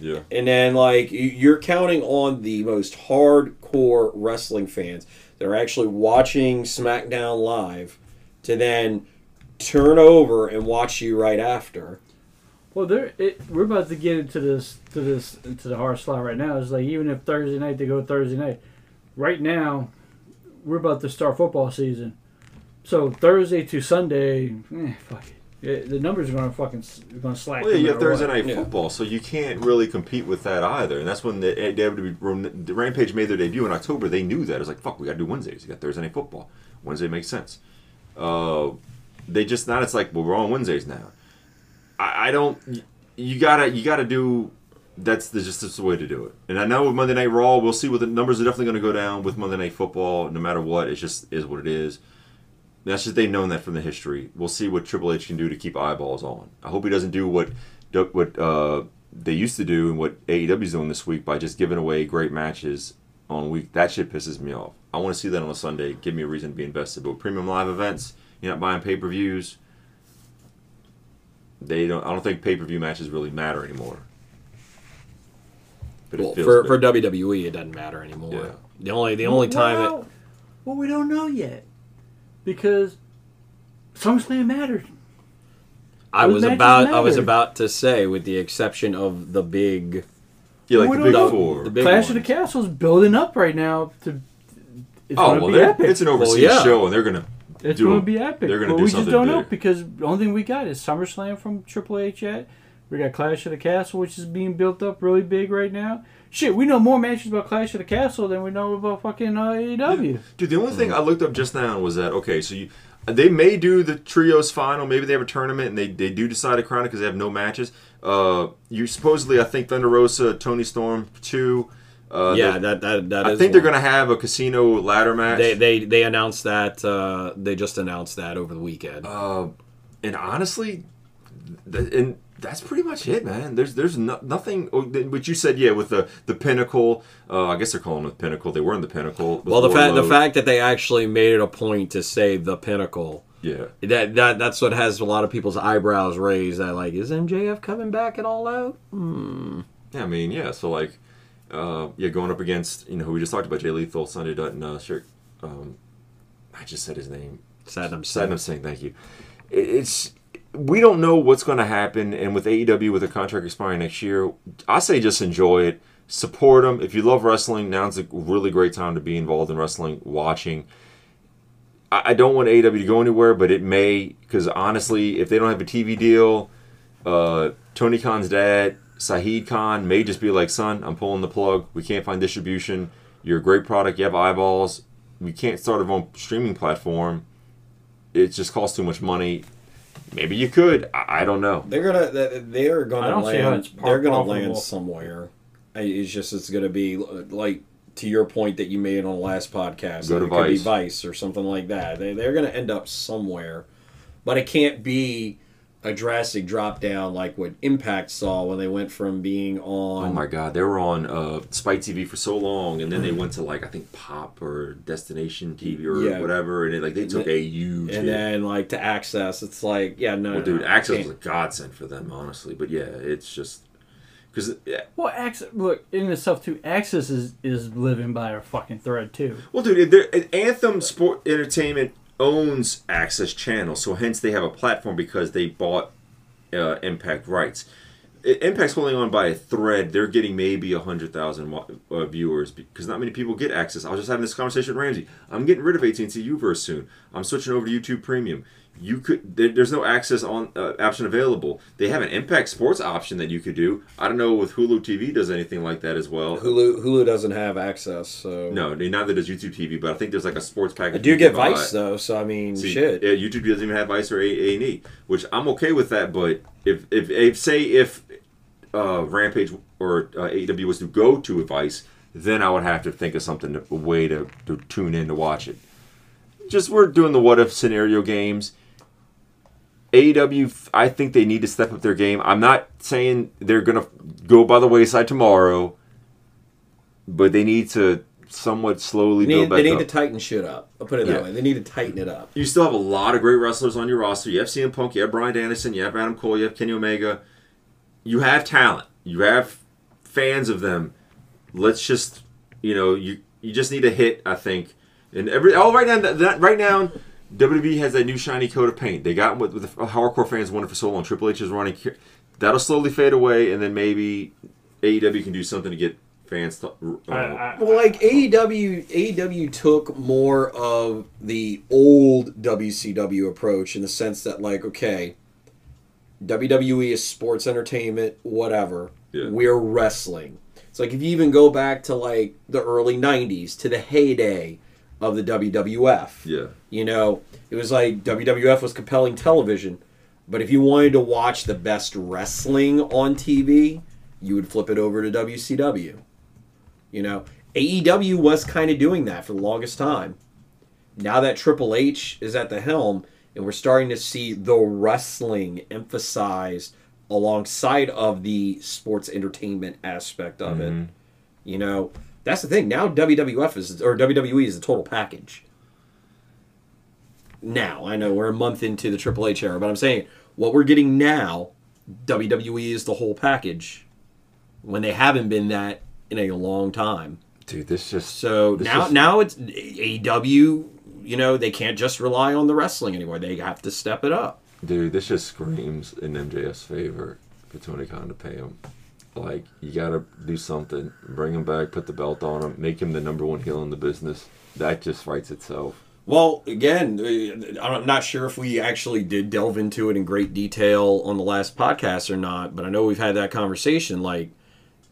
Yeah.
And then, like, you- you're counting on the most hardcore wrestling fans that are actually watching SmackDown live to then turn over and watch you right after.
Well, there it, we're about to get into this to this into the hard slot right now. It's like even if Thursday night they go Thursday night, right now we're about to start football season. So Thursday to Sunday, eh, fuck it. Yeah, the numbers are gonna fucking s- going to slack.
Well, yeah,
no
you have
matter
Thursday
what.
night
Yeah.
football, so you can't really compete with that either. And that's when the, WWE, the Rampage made their debut in October. They knew that. It was like, fuck, we got to do Wednesdays. You got Thursday night football. Wednesday makes sense. Uh, they just not. It's like, well, we're on Wednesdays now. I, I don't. You gotta, you gotta do. That's the just that's the way to do it. And I know with Monday Night Raw, we'll see what the numbers are definitely going to go down with Monday Night Football. No matter what, it just is what it is. That's just they've known that from the history. We'll see what Triple H can do to keep eyeballs on. I hope he doesn't do what what uh, they used to do and what AEW's doing this week by just giving away great matches on week. That shit pisses me off. I want to see that on a Sunday. Give me a reason to be invested. But with premium live events, you're not buying pay per views. They don't. I don't think pay per view matches really matter anymore. But
Well, for,
good.
for WWE, it doesn't matter anymore.
Yeah.
The only the only time it,
well, well, we don't know yet because SummerSlam mattered.
I was
matches
about I was about to say, with the exception of the big
yeah, like the big
know.
four.
The big
Clash of the. Castle's building up right now to. It's
oh well,
be epic.
it's an overseas
yeah.
show, and they're gonna
It's
do
going
a-
to be epic.
they're gonna
but
do
we just don't know because the only thing we got is SummerSlam from Triple H yet. We got Clash of the Castle, which is being built up really big right now. Shit, we know more matches about Clash of the Castle than we know about fucking uh, AEW.
Dude, the only thing I looked up just now was that okay, so you they may do the trios final, maybe they have a tournament and they, they do decide to crown it because they have no matches. Uh, you supposedly, I think Thunder Rosa, Toni Storm two. Uh,
yeah,
they-
that that that
I
is
think they're gonna have a casino ladder match.
They they they announced that uh, they just announced that over the weekend.
uh, and honestly, th- and that's pretty much it, man. There's there's no, nothing. oh, What you said, yeah, with the the pinnacle. Uh, I guess they're calling it the pinnacle. They were in the pinnacle.
well, the fact the fact that they actually made it a point to say the pinnacle.
yeah.
That, that that's what has a lot of people's eyebrows raised. That like, is MJF coming back at all out?
Yeah, I mean, yeah. So like, uh, yeah, going up against you know who we just talked about, Jay Lethal, Sonjay Dutton, uh, sure, um, I just said his name.
Satnam
Satnam Singh, thank you. It- It's we don't know what's going to happen, and with AEW with a contract expiring next year, I say just enjoy it, support them. If you love wrestling, now's a really great time to be involved in wrestling, watching. I don't want AEW to go anywhere, but it may because honestly, if they don't have a TV deal, uh, Tony Khan's dad, Shahid Khan, may just be like, "Son, I'm pulling the plug. We can't find distribution. You're a great product. You have eyeballs. We can't start our own streaming platform. It just costs too much money. Maybe you could. I, I don't know.
They're gonna they- they're gonna
I don't see how
land. They're gonna land somewhere. It's just it's gonna be like to your point that you made on the last podcast.
Go to
it could be
Vice.
Vice or something like that. They they're gonna end up somewhere, but it can't be a drastic drop down like what Impact saw when they went from being on.
Oh my God, they were on uh, Spike TV for so long, and then they went to like I think Pop or Destination TV or
Yeah.
whatever, and it, like they took a huge.
and
hit.
then like to access, it's like yeah no,
well,
no,
dude,
no,
Access
can't.
was a godsend for them, honestly. But yeah, it's just because
Well, Access, look in itself too. Access is is living by a fucking thread too.
Well, dude, Anthem Sport Entertainment owns Access Channel, so hence they have a platform because they bought uh, Impact rights. Impact's holding on by a thread. They're getting maybe a hundred thousand uh, viewers because not many people get access. I was just having this conversation with Ramsey. I'm getting rid of AT&T Uverse soon. I'm switching over to YouTube Premium. You could there, there's no access on uh, option available. They have an Impact Sports option that you could do. I don't know if Hulu TV does anything like that as well.
Hulu Hulu doesn't have access, so
No, neither does YouTube TV, but I think there's like a sports package.
I do
you
get. Vice though, so I mean
See,
shit.
Yeah, YouTube doesn't even have Vice or A and E, which I'm okay with that. But if if, if say if uh, Rampage or uh, AEW was to go to Vice, then I would have to think of something a way to, to tune in to watch it. Just we're doing the what if scenario games. AEW, I think they need to step up their game. I'm not saying they're gonna go by the wayside tomorrow, but they need to somewhat slowly
They
build
need,
back
they need
up.
to tighten shit up. I'll put it that
Yeah.
way. They need to tighten it up.
You still have a lot of great wrestlers on your roster. You have CM Punk, you have Bryan Danielson, you have Adam Cole, you have Kenny Omega. You have talent. You have fans of them. Let's just, you know, you you just need a hit. I think. And every oh right now that right now, WWE has that new shiny coat of paint. They got what with the hardcore fans wanted for so long. Triple H is running. That'll slowly fade away, and then maybe AEW can do something to get fans. To, uh,
I, I,
Well, like AEW, AEW took more of the old WCW approach in the sense that, like, okay, WWE is sports entertainment, whatever.
Yeah.
We're wrestling. It's like if you even go back to like the early '90s to the heyday of the WWF.
yeah.
You know, it was like WWF was compelling television, but if you wanted to watch the best wrestling on TV, you would flip it over to WCW. You know, AEW was kind of doing that for the longest time. Now that Triple H is at the helm, and we're starting to see the wrestling emphasized alongside of the sports entertainment aspect of it. Mm-hmm. You know, that's the thing. Now WWF is or WWE is the total package. Now I know we're a month into the Triple H era, but I'm saying what we're getting now, WWE is the whole package. When they haven't been that in a long time.
Dude, this just
So
This
now
is-
now it's AEW. You know they can't just rely on the wrestling anymore. They have to step it up.
Dude, this just screams in MJF's favor for Tony Khan to pay him. Like, you gotta do something. Bring him back, put the belt on him, make him the number one heel in the business. That just writes itself.
Well, again, uh, I'm not sure if we actually did delve into it in great detail on the last podcast or not, but I know we've had that conversation. Like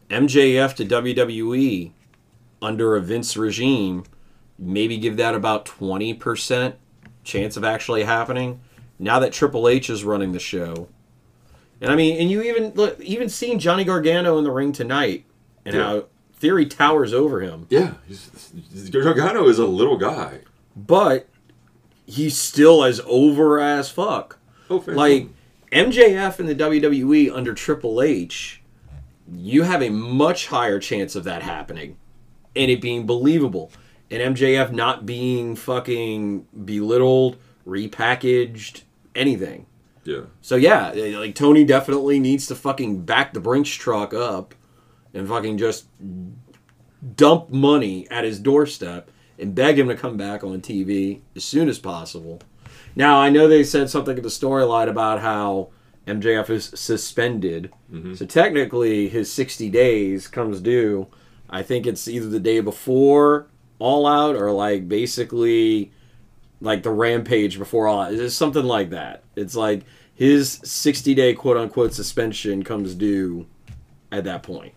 MJF to WWE under a Vince regime, maybe give that about 20% chance of actually happening. Now that Triple H is running the show. And I mean, and you even look, even seeing Johnny Gargano in the ring tonight and
Yeah.
how Theory towers over him.
Yeah, Gargano is a little guy.
but he's still as over as fuck.
Oh,
Like MJF in the WWE under Triple H, you have a much higher chance of that happening and it being believable. And MJF not being fucking belittled, repackaged, anything.
Yeah.
So yeah, eh, like Tony definitely needs to fucking back the Brinks truck up and fucking just dump money at his doorstep and beg him to come back on TV as soon as possible. Now I know they said something in the storyline about how MJF is suspended, mm-hmm. so technically his 60 days comes due. I think it's either the day before All Out or like basically like the Rampage before All It's something like that. It's like his 60 day quote unquote suspension comes due at that point.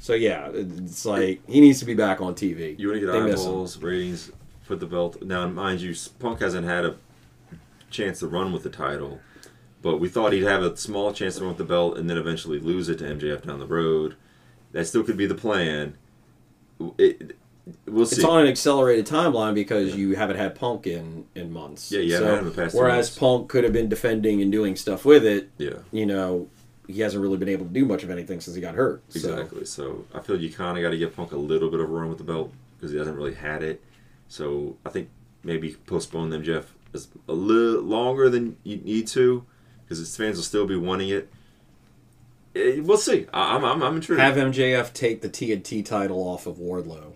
So yeah, it's like he needs to be back on TV.
You want to get eyeballs, ratings for the belt. Now, mind you, Punk hasn't had a chance to run with the title, but we thought he'd have a small chance to run with the belt and then eventually lose it to MJF down the road. That still could be the plan. It, we'll see.
It's on an accelerated timeline because you haven't had Punk in in months.
Yeah, you haven't had him the past
Whereas
months.
Punk could have been defending and doing stuff with it.
yeah,
You know, he hasn't really been able to do much of anything since he got hurt. So-
exactly. So I feel you kind of got to give Punk a little bit of a run with the belt because he hasn't really had it. So I think maybe postpone MJF, is a little longer than you need to because his fans will still be wanting it. Eh, We'll see. I- I'm, I'm, I'm intrigued.
have MJF take the TNT title off of Wardlow.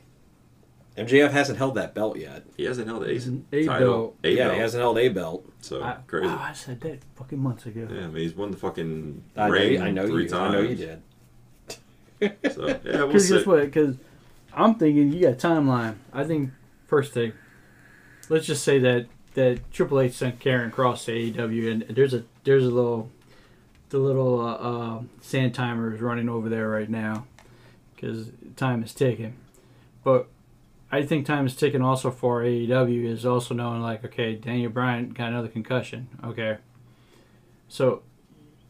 MJF hasn't held that belt yet.
he hasn't held the ace
A
title.
belt.
A
yeah,
belt.
he hasn't held a belt.
So
I,
crazy.
wow, I said that fucking months ago.
yeah, I mean, he's won the fucking
I
ring
you, I know
three
you.
times.
I know you did.
So yeah, we'll
Because
see.
guess what? Because I'm thinking you got a timeline. I think first thing, let's just say that that Triple H sent Karrion Kross to AEW, and there's a there's a little the little uh, uh, sand timer is running over there right now because time is ticking. But I think time is ticking also for AEW is also knowing like okay Daniel Bryan got another concussion. Okay, so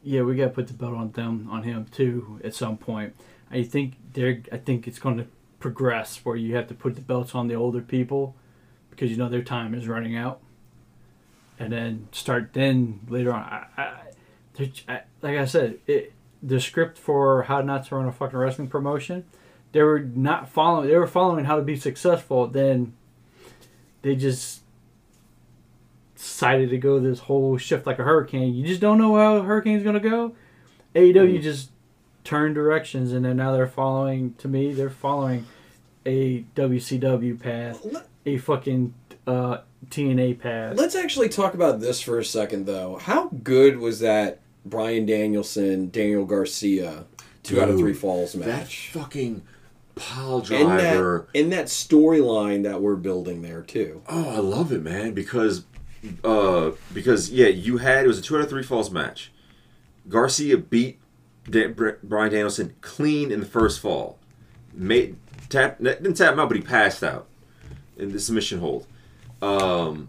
yeah we got to put the belt on them on him too at some point. I think they're. I think it's going to progress where you have to put the belts on the older people because you know their time is running out, and then start then later on. I, I, I, like I said, it, the script for how not to run a fucking wrestling promotion, they were not following. They were following how to be successful. Then they just decided to go this whole shift like a hurricane. You just don't know how a hurricane's going to go. AEW just turn directions and then now they're following to me they're following a WCW path a fucking uh, TNA path
Let's actually talk about this for a second, though. How good was that Bryan Danielson, Daniel Garcia, two out of three falls match?
That fucking pile
In that,
driver.
in that storyline that we're building there too.
Oh, I love it, man. Because, uh, because yeah, you had it was a two out of three falls match. Garcia beat Dan, Bryan Danielson clean in the first fall. Made tap didn't tap him out, but he passed out in the submission hold. Um,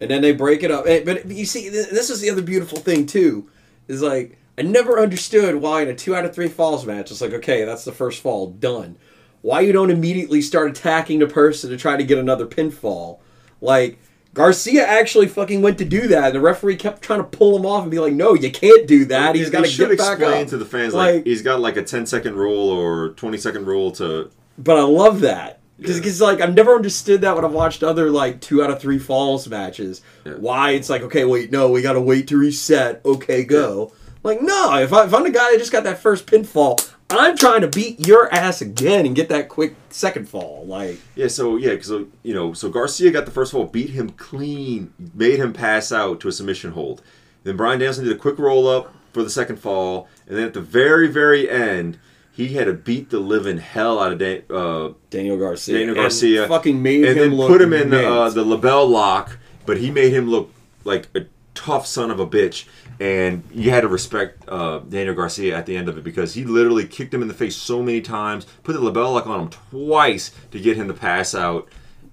And then they break it up. But you see, this is the other beautiful thing too. Is like I never understood why in a two out of three falls match, it's like okay, that's the first fall done. Why you don't immediately start attacking the person to try to get another pinfall? Like Garcia actually fucking went to do that, and the referee kept trying to pull him off and be like, "No, you can't do that. He's got to get back
explain to the fans like,
Like-
he's got like a 10 second rule or 20 second rule to
But I love that because
Yeah.
like I've never understood that when I've watched other like two out of three falls matches.
Yeah.
Why it's like okay, wait, no, we got to wait to reset. Okay, go. Like no, if, I, if I'm the guy that just got that first pinfall, I'm trying to beat your ass again and get that quick second fall. Like
Yeah, so yeah, because you know, so Garcia got the first fall, beat him clean, made him pass out to a submission hold. Then Bryan Danielson did a quick roll up for the second fall, and then at the very, very end, he had to beat the living hell out of Dan, uh,
Daniel Garcia,
Daniel
and
Garcia,
fucking made
and
him
then
look
put him in the, uh, the LeBell Lock, but he made him look like a tough son of a bitch. And you had to respect uh, Daniel Garcia at the end of it because he literally kicked him in the face so many times, put the LeBell Lock on him twice to get him to pass out,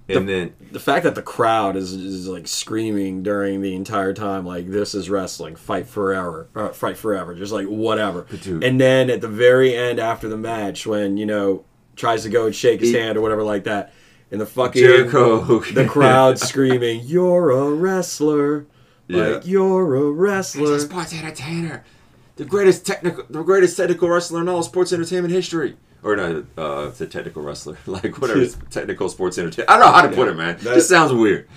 and then
the fact that the crowd is, is like screaming during the entire time, like this is wrestling, fight forever, uh, fight forever, just like whatever.
dude-
And then at the very end, after the match, when you know tries to go and shake his hand or whatever like that, and the fucking
Jericho.
the crowd screaming, "You're a wrestler!"
Yeah.
Like you're a
He's a
wrestler.
sports entertainer, the greatest technical, the greatest technical wrestler in all sports entertainment history. Or not, uh, the technical wrestler, like whatever, technical sports entertainment. I don't know how to put it, man.
That-
just sounds weird.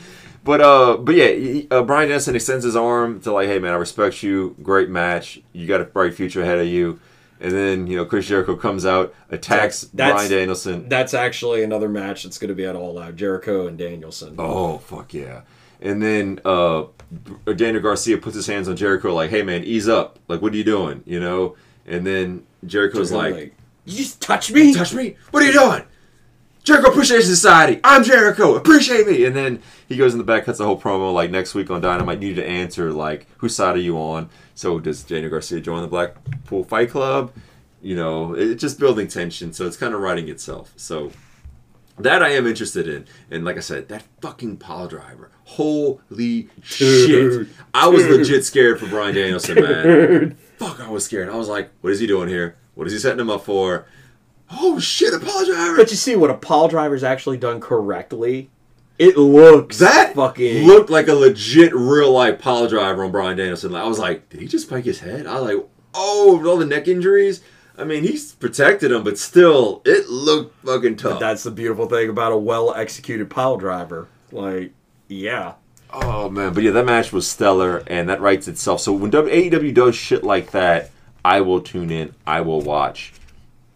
But uh, but yeah, he- uh, Bryan Danielson extends his arm to like, hey man, I respect you. Great match. You got a bright future ahead of you. and then you know Chris Jericho comes out, attacks
That's-
Bryan Danielson.
That's actually another match that's going to be at All Out. Jericho and Danielson.
Oh fuck yeah! And then uh, Daniel Garcia puts his hands on Jericho, like, "Hey man, ease up! Like, what are you doing?" You know. And then Jericho's like,
"You just touch me."
touch me? What are you doing? Jericho Appreciation Society. I'm Jericho. Appreciate me. And then he goes in the back, cuts the whole promo. Like next week on Dynamite, you need to answer like, whose side are you on? So does Daniel Garcia join the Blackpool Fight Club? You know, it's just building tension. So it's kind of writing itself. So that I am interested in. And like I said, that fucking pile driver. Holy shit. I was legit scared for Bryan Danielson, man. Fuck, I was scared. I was like, what is he doing here? What is he setting him up for? Oh shit, a pile driver.
But you see what a pile driver's actually done correctly. It looks
That
fucking
looked like a legit real life pile driver on Bryan Danielson. I was like, did he just spike his head? I was like, oh, with all the neck injuries. I mean, he's protected him, but still, it looked fucking tough.
That's the beautiful thing about a well executed pile driver. Like, yeah.
oh man, but yeah, that match was stellar, and that writes itself. So when AEW does shit like that, I will tune in. I will watch.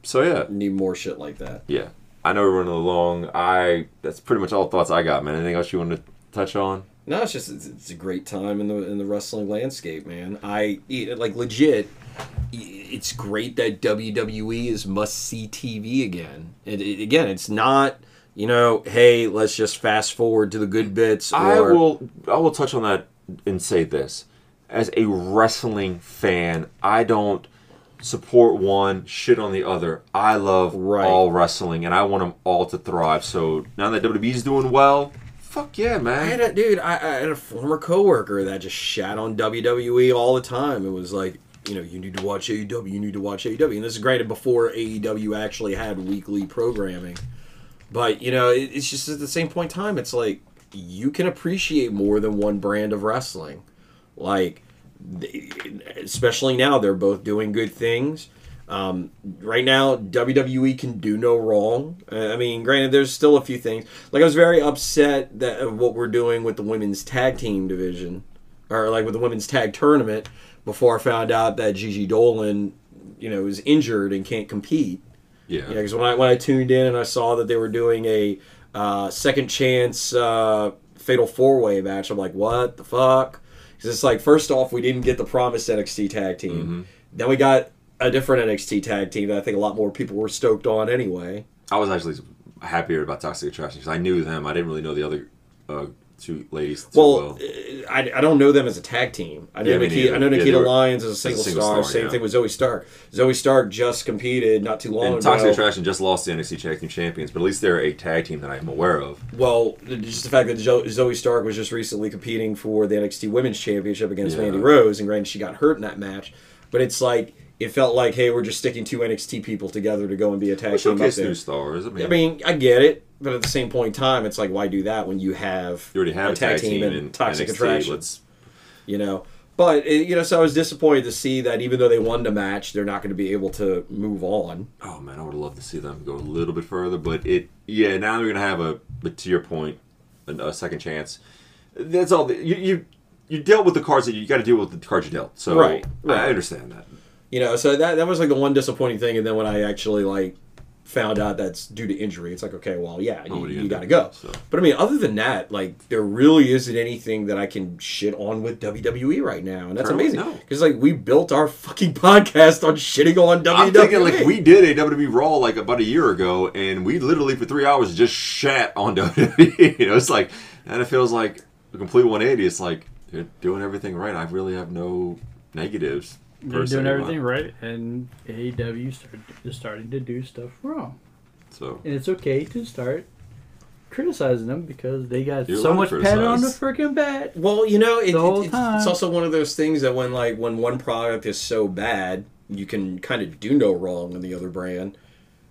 So yeah,
Need more shit like that.
yeah. I know we're running along. I that's pretty much all the thoughts I got, man. Anything else you want to touch on?
No, it's just it's, it's a great time in the in the wrestling landscape, man. I like legit. It's great that WWE is must see TV again. It, it, again, it's not you know, hey, let's just fast forward to the good bits. Or,
I will I will touch on that and say this. As a wrestling fan, I don't support one, shit on the other. I love
Right.
all wrestling and I want them all to thrive. So now that WWE's doing well, fuck yeah, man.
I had a dude. I, I had a former coworker that just shat on WWE all the time. It was like, you know, you need to watch AEW. You need to watch AEW. And this is granted before AEW actually had weekly programming. But you know, it, it's just at the same point in time, it's like you can appreciate more than one brand of wrestling. Like, especially now, they're both doing good things. Um, right now, WWE can do no wrong. Uh, I mean, granted, there's still a few things. Like, I was very upset that of what we're doing with the women's tag team division, or like with the women's tag tournament, before I found out that Gigi Dolan, you know, is injured and can't compete.
Yeah.
Because when I when I tuned in and I saw that they were doing a uh, second chance uh, fatal four way match, I'm like, what the fuck? Because it's like, first off, we didn't get the promised NXT tag team.
Mm-hmm.
Then we got a different NXT tag team that I think a lot more people were stoked on anyway.
I was actually happier about Toxic Attraction because I knew them. I didn't really know the other uh, two ladies too
Well,
well.
uh, I, I don't know them as a tag team. I know
Yeah,
Nikita, I know
neither. Yeah,
Nikita
were-
Lyons as a single,
single
star.
star,
Same
yeah.
thing with Zoey Stark. Zoey Stark just competed not too long
And
ago.
Toxic Attraction just lost the NXT Tag Team Champions, but at least they're a tag team that I'm aware of.
Well, just the fact that Zoey Stark was just recently competing for the NXT Women's Championship against. Mandy Rose, and granted she got hurt in that match, but it's like it felt like, hey, we're just sticking two NXT people together to go and be a tag team up
Showcase
there.
new stars. I mean,
I mean, I get it, but at the same point in time, it's like, why do that when you have
you already have
a tag, team, and
in
Toxic
NXT.
Attraction?
Let's
You know, but it, you know, so I was disappointed to see that even though they won the match, they're not going to be able to move on.
Oh man, I would love to see them go a little bit further, but it yeah. Now they're gonna have a, but to your point, a, a second chance. That's all. The, you you you dealt with the cards that you got to deal with the cards you dealt. So
Right, right.
I understand that.
You know, so that that was like the one disappointing thing. And then when I actually like found out that's due to injury, it's like, okay, well, yeah, you,
you
you got to go.
So-
But I mean, other than that, like there really isn't anything that I can shit on with WWE right now, and that's
Currently,
amazing
no.
because like we built our fucking podcast on shitting on WWE.
I'm thinking like we did a WWE Raw like about a year ago, and we literally for three hours just shat on WWE. you know, it's like, and it feels like a complete 180. It's like they're doing everything right. I really have no negatives.
They're doing
but-
everything right, and AEW start, is starting to do stuff wrong.
So
And it's okay to start criticizing them because they got
You're
so much pat on the freaking bat.
Well, you know, it,
The
it- it's, it's also one of those things that when like when one product is so bad, you can kind of do no wrong in the other brand.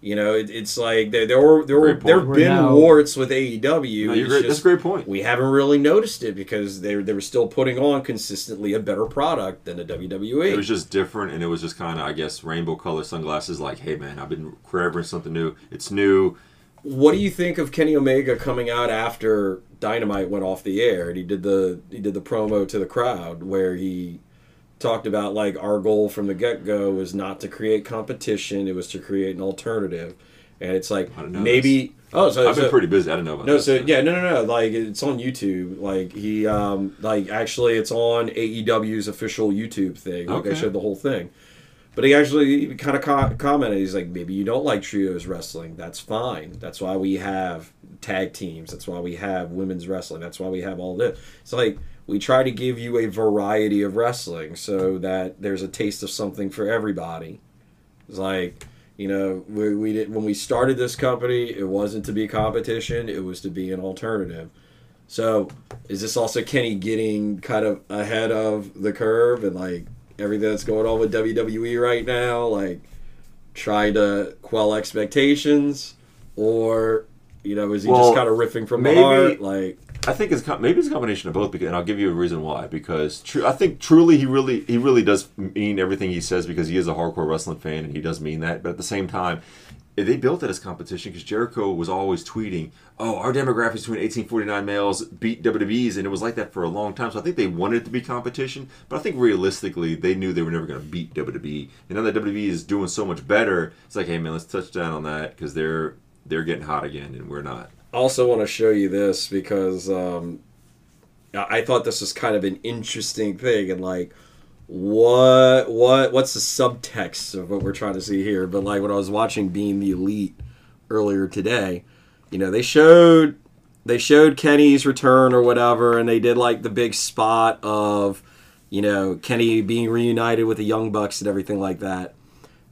You know, it, it's like there there were there were there have been
Now-
warts with AEW.
no, you're
It's
great. That's a great point.
We haven't really noticed it because they they were still putting on consistently a better product than the. WWE.
It was just different, and it was just kind of, I guess, rainbow color sunglasses. Like, hey man, I've been craving something new. It's new.
What do you think of Kenny Omega coming out after Dynamite went off the air and he did the he did the promo to the crowd where he talked about like our goal from the get go was not to create competition; it was to create an alternative. And it's like
I
maybe oh, so
I've been pretty busy. I do not know about
no,
this.
so yeah, no, no, no. Like it's on YouTube. Like he, um, like actually, it's on AEW's official YouTube thing. Like I
Okay.
showed the whole thing. But he actually kind of co- commented. He's like, maybe you don't like trios wrestling. That's fine. That's why we have tag teams. That's why we have women's wrestling. That's why we have all this. It's like we try to give you a variety of wrestling so that there's a taste of something for everybody. It's like you know we, we did when we started this company. It wasn't to be competition. It was to be an alternative. So is this also Kenny getting kind of ahead of the curve and like everything that's going on with WWE right now, like trying to quell expectations, or you know is he
Well,
just kind of riffing from
maybe-
the heart? Like
I think it's maybe it's a combination of both, because, and I'll give you a reason why. Because tru- I think truly he really he really does mean everything he says because he is a hardcore wrestling fan and he does mean that. But at the same time, eh, they built it as competition because Jericho was always tweeting, "Oh, our demographics between 1849 males beat WWE's," and it was like that for a long time. So I think they wanted it to be competition, but I think realistically they knew they were never going to beat WWE. And now that WWE is doing so much better, it's like, hey man, let's touch down on that because they're they're getting hot again and we're not.
Also want to show you this because um, I I thought this was kind of an interesting thing and like what what what's the subtext of what we're trying to see here? But like when i was watching being the elite earlier today you know they showed they showed kenny's return or whatever and they did like the big spot of you know kenny being reunited with the young bucks and everything like that.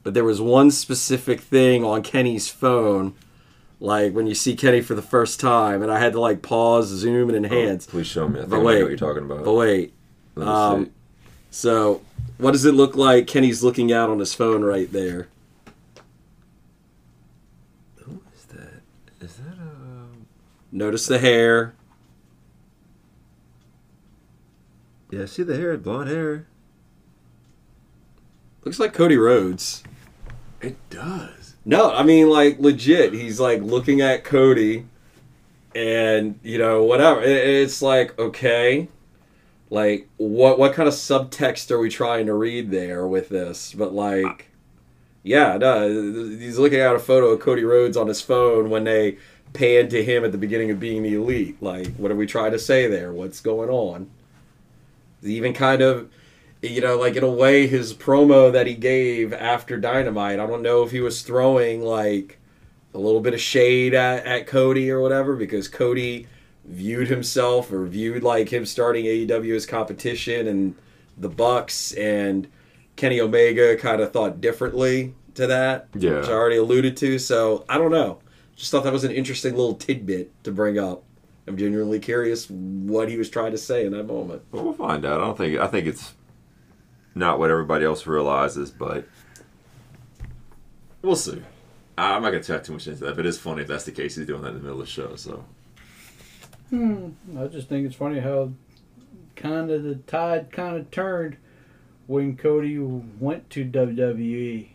But there was one specific thing on kenny's phone like when you see kenny for the first time and i had to like pause zoom and enhance
Please show me. I think
But
I know what you're talking about.
but wait um, so, what does it look like? Kenny's looking out on his phone right there.
Who is that? Is that a?
Notice the hair.
Yeah, see the hair, blonde hair.
Looks like Cody Rhodes.
It does.
No, I mean like legit. He's like looking at Cody, and you know whatever. It's like okay, like what what kind of subtext are we trying to read there with this? But like, yeah, no, he's looking at a photo of Cody Rhodes on his phone when they panned to him at the beginning of being the elite. Like, what are we trying to say there? What's going on? He even kind of you know, like in a way, his promo that he gave after Dynamite, I don't know if he was throwing like a little bit of shade at, at Cody or whatever, because Cody viewed himself or viewed like him starting AEW as competition and the Bucks and Kenny Omega kind of thought differently to that,
Yeah.
which I already alluded to. So I don't know. Just thought that was an interesting little tidbit to bring up. I'm genuinely curious what he was trying to say in that moment.
Well, we'll find out. I don't think. I think it's not what everybody else realizes, but we'll see. I'm not gonna talk too much into that, but it's funny if that's the case. He's doing that in the middle of the show. So hmm,
I just think it's funny how kind of the tide kind of turned when Cody went to WWE.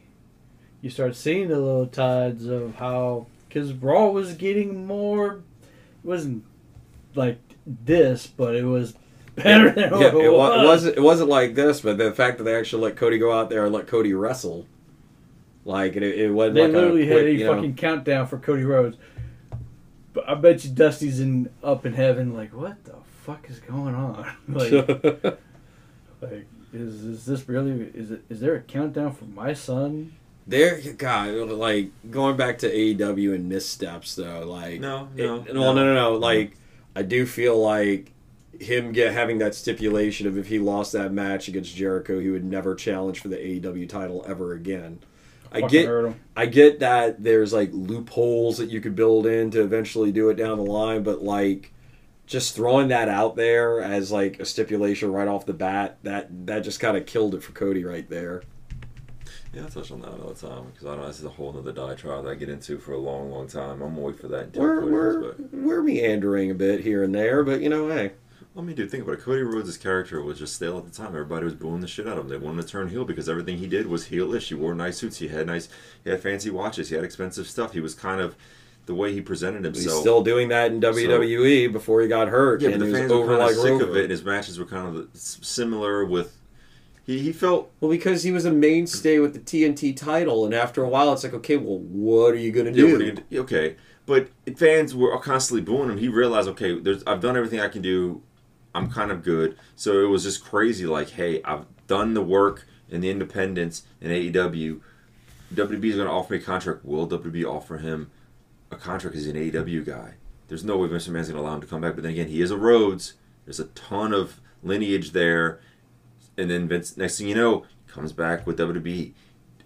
You start seeing the little tides of how because Raw was getting more. It wasn't like this, but it was better than
yeah, it,
it was.
wasn't. It wasn't like this, but the fact that they actually let Cody go out there and let Cody wrestle, like it, it wasn't
They
like
literally
a
had a
you know-
fucking countdown for Cody Rhodes. But I bet you Dusty's in up in heaven, like, what the fuck is going on? like, like is is this really? Is it? Is there a countdown for my son?
there, God, like going back to AEW and missteps though, like
No,
it-
no,
well, no, no,
no.
no. Like I do feel like him get having that stipulation of if he lost that match against Jericho, he would never challenge for the AEW title ever again. I get. I get that there's like loopholes that you could build in to eventually do it down the line, but like just throwing that out there as like a stipulation right off the bat, that that just kind of killed it for Cody right there.
yeah, I'll touch on that another time because I don't know this is a whole other diatribe that I get into for a long, long time. I'm gonna for that. Until
We're we're we're meandering a bit here and there, but you know, hey,
I mean, dude, think about it. Cody Rhodes' character was just stale at the time. Everybody was booing the shit out of him. They wanted to turn heel because everything he did was heelish. He wore nice suits. He had nice, he had fancy watches. He had expensive stuff. He was kind of the way he presented himself.
he's still doing that in WWE before he got hurt,
yeah, but
and
the
he was
fans were
over
kind of
like
sick
Rover.
of it. And his matches were kind of similar with. He he felt
Well, because he was a mainstay with the TNT title, and after a while, it's like, okay, well, what are you gonna do?
what are you gonna do? okay, but fans were constantly booing him. He realized, okay, there's I've done everything I can do. I'm kind of good. So it was just crazy. Like, hey, I've done the work in the independents in AEW. WB is going to offer me a contract. Will WB offer him a contract as an AEW guy? There's no way Vince McMahon's going to allow him to come back. But then again, he is a Rhodes. There's a ton of lineage there. And then Vince, next thing you know, comes back with WWE.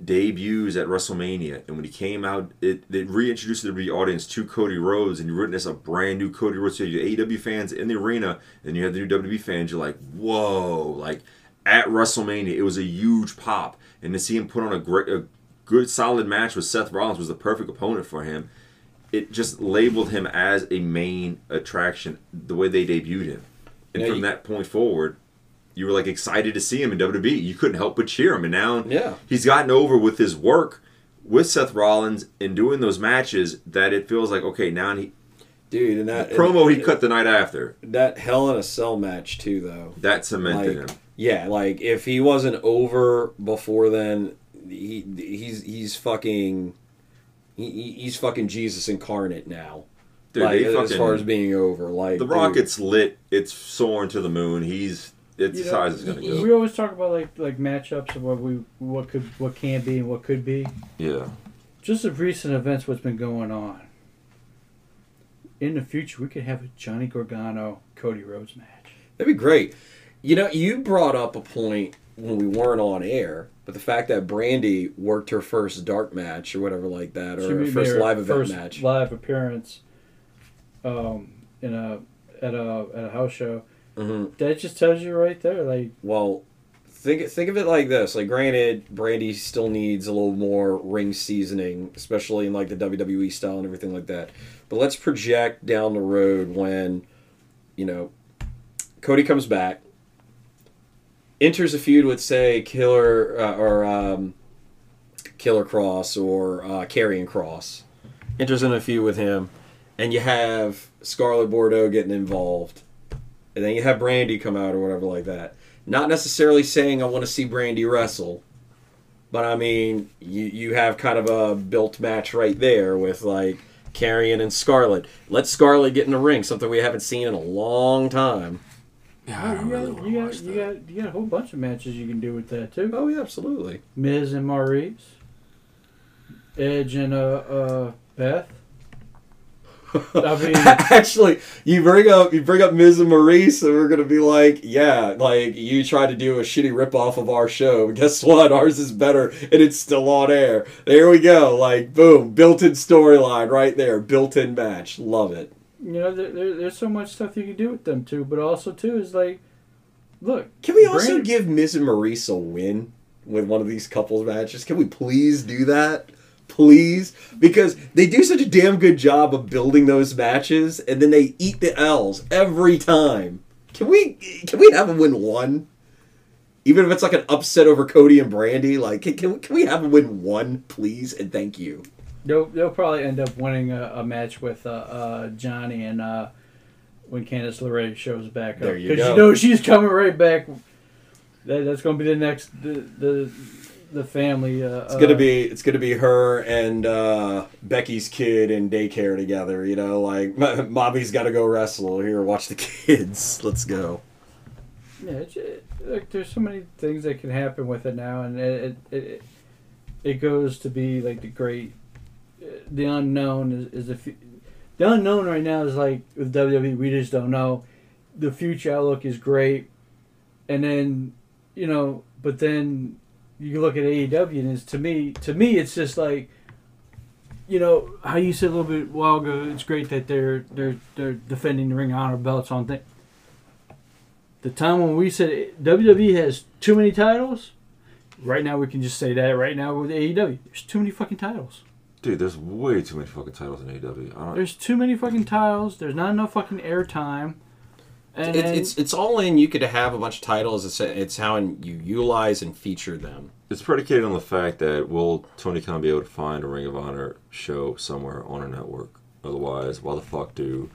Debuts at WrestleMania, and when he came out, it, it reintroduced the audience to Cody Rhodes, and you witness a brand new Cody Rhodes. So you AEW fans in the arena, and you had the new WWE fans. You're like, whoa! Like at WrestleMania, it was a huge pop, and to see him put on a great, a good, solid match with Seth Rollins was the perfect opponent for him. It just labeled him as a main attraction the way they debuted him, and
Yeah,
from
you-
that point forward, you were like excited to see him in WWE. You couldn't help but cheer him, and now
Yeah.
he's gotten over with his work with Seth Rollins and doing those matches that it feels like okay now he
Dude, and that
promo he cut the night after
that Hell in a Cell match too, though.
that cemented
Like,
him.
yeah, like if he wasn't over before then, he he's he's fucking he, he- he's fucking Jesus incarnate now.
Dude,
like as
fucking-
far as being over, like
The
dude,
rocket's lit. It's soaring to the moon. He's it's
You
as
know,
high as it's gonna go.
We always talk about like like matchups of what we what could what can be and what could be.
Yeah.
Just of recent events, what's been going on. In the future, we could have a Johnny Gargano Cody Rhodes match.
That'd be great. You know, you brought up a point when we weren't on air, but the fact that Brandi worked her first dark match or whatever like that, or her first live event
first
match.
live appearance, um, in a at a at a house show.
Hmm
That just tells you right there, like
Well, think think of it like this. Like, granted, Brandi still needs a little more ring seasoning, especially in like the WWE style and everything like that. But let's project down the road when, you know, Cody comes back, enters a feud with say Killer uh, or um, Killer Kross or uh, Karrion Kross, enters in a feud with him, and you have Scarlett Bordeaux getting involved, and then you have Brandi come out or whatever like that. Not necessarily saying I want to see Brandi wrestle, but I mean you you have kind of a built match right there with like Karrion and Scarlett. Let Scarlett get in the ring, something we haven't seen in a long time.
Yeah, I
you
don't
got,
really wanna
you, got,
watch
you got you got a whole bunch of matches you can do with that too.
Oh yeah, absolutely.
Miz and Maryse, Edge and uh, uh Beth. I mean,
Actually, you bring up you bring up Miz and Maryse, and we're gonna be like, yeah, like you tried to do a shitty ripoff of our show. Guess what? Ours is better, and it's still on air. There we go. Like boom, built-in storyline right there, built-in match. Love it.
you know, there, there, there's so much stuff you can do with them too. But also too is like, look,
Can we also give Miz and Maryse a win with one of these couples matches? Can we please do that? Please? Because they do such a damn good job of building those matches and then they eat the L's every time. Can we can we have them win one? Even if it's like an upset over Cody and Brandi, like can, can, can we have them win one, please? And thank you.
they'll they'll probably end up winning a, a match with uh, uh, Johnny and uh, when Candice LeRae shows back up
There you
because you know she's coming right back. That, that's going to be the next the the, the family. Uh,
It's gonna be it's gonna be her and uh, Becky's kid in daycare together. You know, like mommy's got to go wrestle. Here, watch the kids. Let's go.
Yeah, it, look, there's so many things that can happen with it now, and it it, it, it goes to be like the great, uh, the unknown is is the the unknown right now is like with WWE we just don't know. The future outlook is great, and then you know, but then you look at AEW and it's to me to me it's just like. You know how you said a little bit while ago. It's great that they're they're they're defending the ring honor belts on things the time when we said WWE has too many titles, right now we can just say that right now with AEW. There's too many fucking titles.
Dude, there's way too many fucking titles in AEW.
There's too many fucking titles. There's not enough fucking airtime. And
It's, it's it's all in. You could have a bunch of titles. It's it's how you utilize and feature them.
it's predicated on the fact that will Tony Khan be able to find a Ring of Honor show somewhere on a network? Otherwise, why the fuck do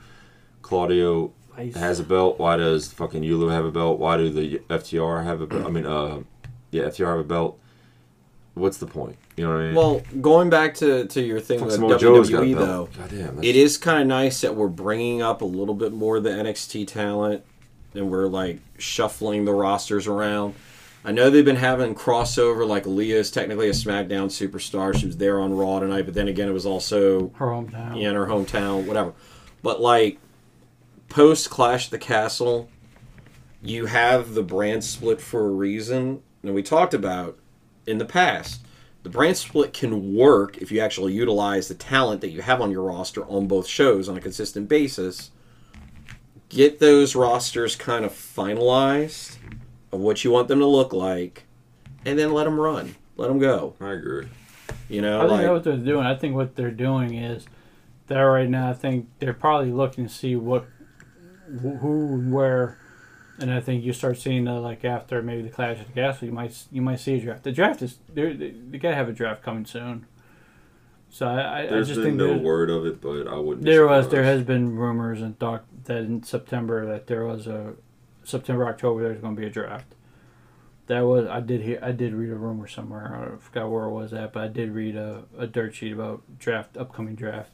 Claudio
Ice.
has a belt? Why does fucking Yuta have a belt? Why do the FTR have a belt? I mean, uh, yeah, if you have a belt, what's the point? You know what I mean?
Well, going back to, to your thing
Fuck,
with
Samoa Joe's got a
WWE,
belt.
though,
God damn, that's-
it is kind of nice that we're bringing up a little bit more of the NXT talent and we're like shuffling the rosters around. I know they've been having crossover, like Leah is technically a SmackDown superstar. She was there on Raw tonight, but then again, it was also
Her hometown.
in her hometown, whatever. But like post Clash at the Castle, you have the brand split for a reason, and we talked about in the past. The brand split can work if you actually utilize the talent that you have on your roster on both shows on a consistent basis. Get those rosters kind of finalized of what you want them to look like, and then let them run, let them go.
I agree.
You know,
I think
like
that's what they're doing. I think what they're doing is they're right now. I think they're probably looking to see what, who, where, and I think you start seeing that like after maybe the Clash of the Castle, you might you might see a draft. The draft is they they gotta have a draft coming soon. So I, I, I just
been
think
no
there's-
word of it, but I wouldn't.
there was there has been rumors and talk that in September that there was a September October there's going to be a draft. That was I did hear I did read a rumor somewhere I forgot where it was at but I did read a, a dirt sheet about draft upcoming draft.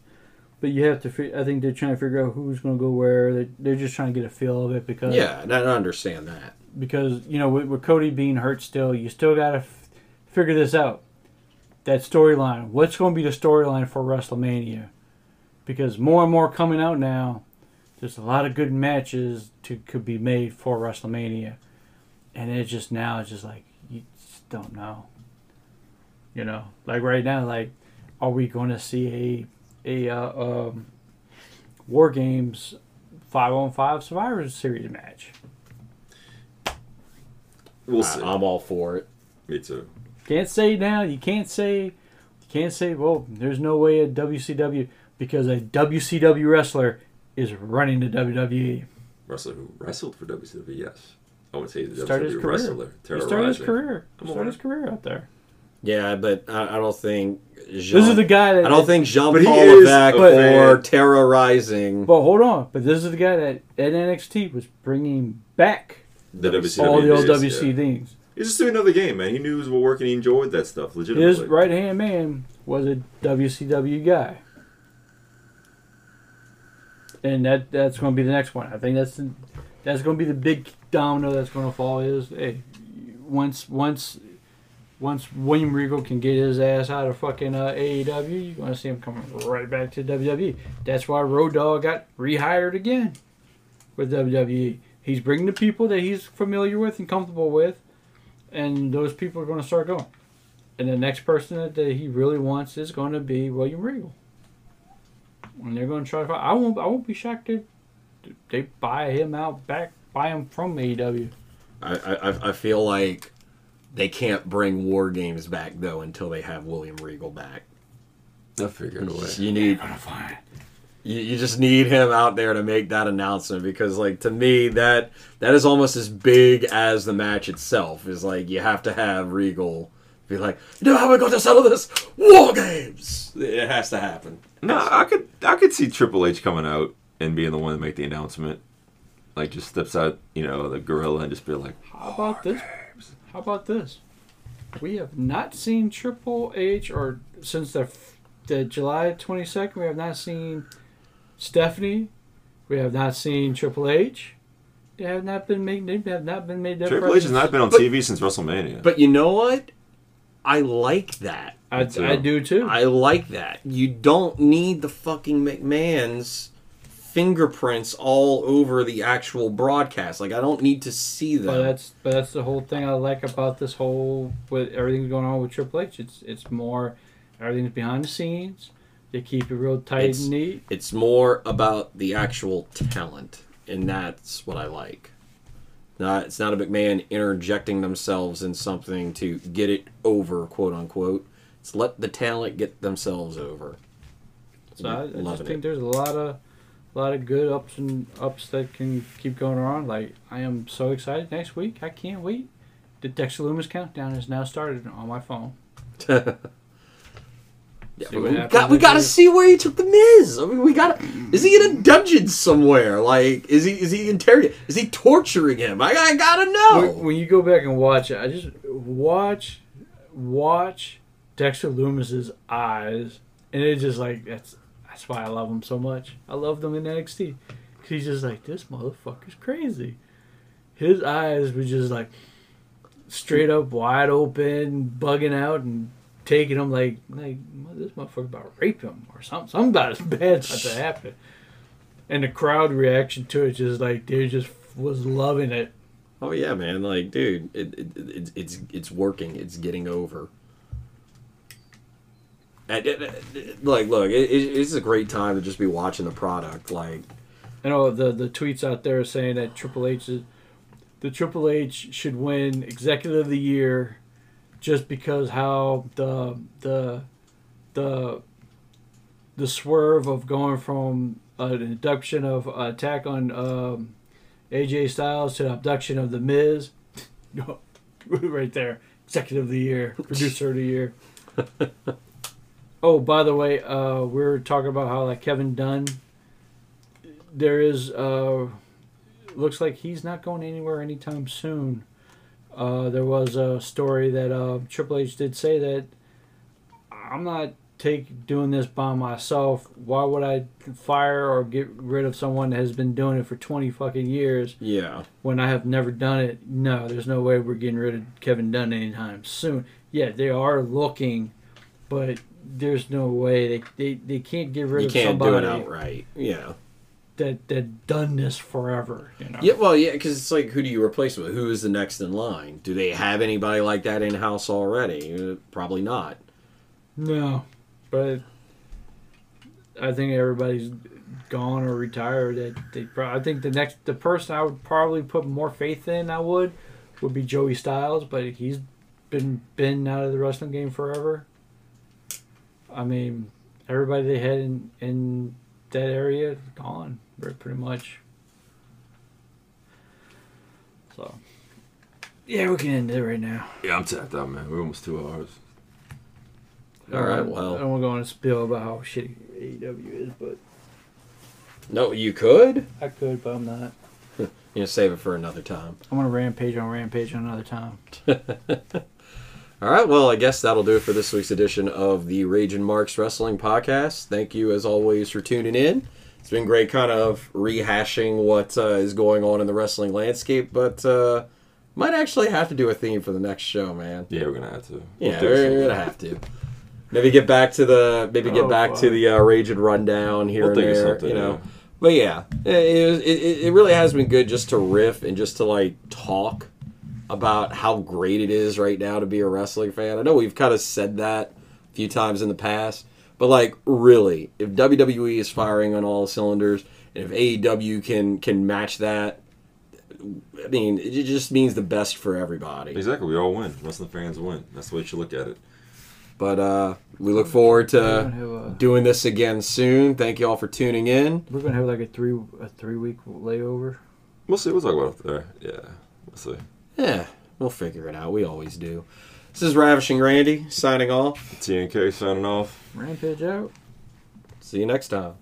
But you have to fi- I think they're trying to figure out who's going to go where. They they're just trying to get a feel of it because
yeah, and I understand that.
because you know with, with Cody being hurt still, you still got to f- figure this out. That storyline. What's going to be the storyline for WrestleMania? Because more and more coming out now, there's a lot of good matches to could be made for WrestleMania, and it just now it's just like you just don't know. You know, like right now, like are we going to see a a uh, um, War Games five on five Survivor Series match?
We'll see.
I, am all for it.
Me too.
Can't say now. You can't say. You can't say. Well, there's no way a WCW because a WCW wrestler is running the WWE.
Wrestler who wrestled for WCW, yes. I would say the
Started his
WCW
career.
wrestler.
He started his
terrorizing.
career.
Come
started
on.
his career out there.
Yeah, but I, I don't think Jean,
This is the guy that.
I don't think Jean
But he
Paul
is
Levesque
a
for
fan.
terrorizing
But hold on. But this is the guy that at NXT was bringing back
The WCW.
all the old
days,
WC
yeah.
things.
He's just doing another game, man. He knew it was working. He enjoyed that stuff. Legitimately.
His right hand man was a WCW guy. And that that's going to be the next one. I think that's the, that's going to be the big domino that's going to fall. Is hey, once once once William Regal can get his ass out of fucking uh, AEW, you're to see him coming right back to WWE. That's why Road Dogg got rehired again with WWE. He's bringing the people that he's familiar with and comfortable with, and those people are to start going. And the next person that, that he really wants is to be William Regal. And they're to try to. I won't. I won't be shocked if they buy him out back, buy him from AEW.
I, I I feel like they can't bring War Games back though until they have William Regal back.
They'll figure it away.
You need
Gonna
you, you just need him out there to make that announcement because like to me that that is almost as big as the match itself. Is like you have to have Regal be like, you know how we're going to settle this? War Games. It has to happen.
No, I could I could see Triple H coming out and being the one to make the announcement. Like just steps out, you know, the gorilla and just be like,
How about this? How about this? We have not seen Triple H, or since the the July twenty second, we have not seen Stephanie. We have not seen Triple H. They have not been made. They have not been made. their
Triple H has not been on
But-
TV since WrestleMania.
But you know what? I like that.
I. I do too.
I like that. You don't need the fucking McMahon's fingerprints all over the actual broadcast. Like I don't need to see them.
But that's but that's the whole thing I like about this whole with everything going on with Triple H. It's it's more everything's behind the scenes. They keep it real tight
It's-
and neat.
It's more about the actual talent, and that's what I like. Not it's not a McMahon interjecting themselves in something to get it over, quote unquote. It's let the talent get themselves over.
So I, I just think
it.
there's a lot of a lot of good ups and ups that can keep going on. Like I am so excited next week. I can't wait. The Dexter Lumis countdown has now started on my phone.
Yeah,
See
but
what
we got we got to see where he took the Miz. I mean, we got to Is he in a dungeon somewhere? Like, is he is he interrogating? Is he torturing him? I, I gotta know.
When, when you go back and watch it, I just watch, watch Dexter Lumis's eyes, and it's just like that's that's why I love him so much. I love them in NXT. 'Cause he's just like this motherfucker's crazy. His eyes were just like straight up wide open, bugging out and taking him like like this motherfucker about to rape him or something. Something about as bad about to happen. And the crowd reaction to it just like they just was loving it.
Oh yeah, man. Like, dude, it, it, it it's it's working. It's getting over. And it- it- like, look, it, it, it's a great time to just be watching the product. Like,
you know the the tweets out there saying that Triple H is the Triple H should win Executive of the Year just because how the the the the swerve of going from an abduction of attack on um, AJ Styles to abduction of the Miz, right there, Executive of the Year, Producer of the Year. oh, by the way, uh, we are talking about how like Kevin Dunn there is uh looks like he's not going anywhere anytime soon. Uh, there was a story that uh, Triple H did say that I'm not take doing this by myself. Why would I fire or get rid of someone that has been doing it for 20 fucking years
yeah,
when I have never done it? No, there's no way we're getting rid of Kevin Dunn anytime soon. Yeah, they are looking, but there's no way they they, they can't get rid
you
of
can't do it outright. Yeah.
that that done this forever. You know.
Yeah, well, yeah, because it's like, who do you replace with? Who is the next in line? Do they have anybody like that in house already? Probably not.
No, but I think everybody's gone or retired. That they, pro- I think the next the person I would probably put more faith in, I would, would be Joey Styles, but he's been been out of the wrestling game forever. I mean, everybody they had in in that area gone, pretty much. So, yeah, we can end it right now.
Yeah, I'm tapped out, man. We're almost two hours.
All right,
I
well, I
don't want to go on a spill about how shitty AEW is, but
no, you could.
I could, but I'm not.
You know, save it for another time.
I'm gonna rampage on rampage on another time.
All right, well, I guess that'll do it for this week's edition of the Ragin Marks Wrestling Podcast. Thank you, as always, for tuning in. It's been great, kind of rehashing what uh, is going on in the wrestling landscape, but uh, might actually have to do a theme for the next show, man.
Yeah, we're gonna have to.
Yeah,
We'll
we're, we're gonna have to. Maybe get back to the maybe get
Oh,
back to the uh, Ragin Rundown here
We'll
and
think
there,
something,
you know.
yeah.
But yeah, it, it, it, it really has been good just to riff and just to like talk about how great it is right now to be a wrestling fan. I know we've kind of said that a few times in the past, but like really, if WWE is firing on all cylinders and if AEW can can match that, I mean, it just means the best for everybody.
Exactly. We all win. Wrestling fans win. That's the way you should look at it.
But uh, we look forward
gonna have a,
doing this again soon. Thank you all for tuning in.
we're gonna have like a three a three week layover.
We'll see. We'll talk about it there. Yeah. We'll see.
Yeah, we'll figure it out. We always do. This is Ravishing Randy signing off.
TNK signing off.
Rampage out.
See you next time.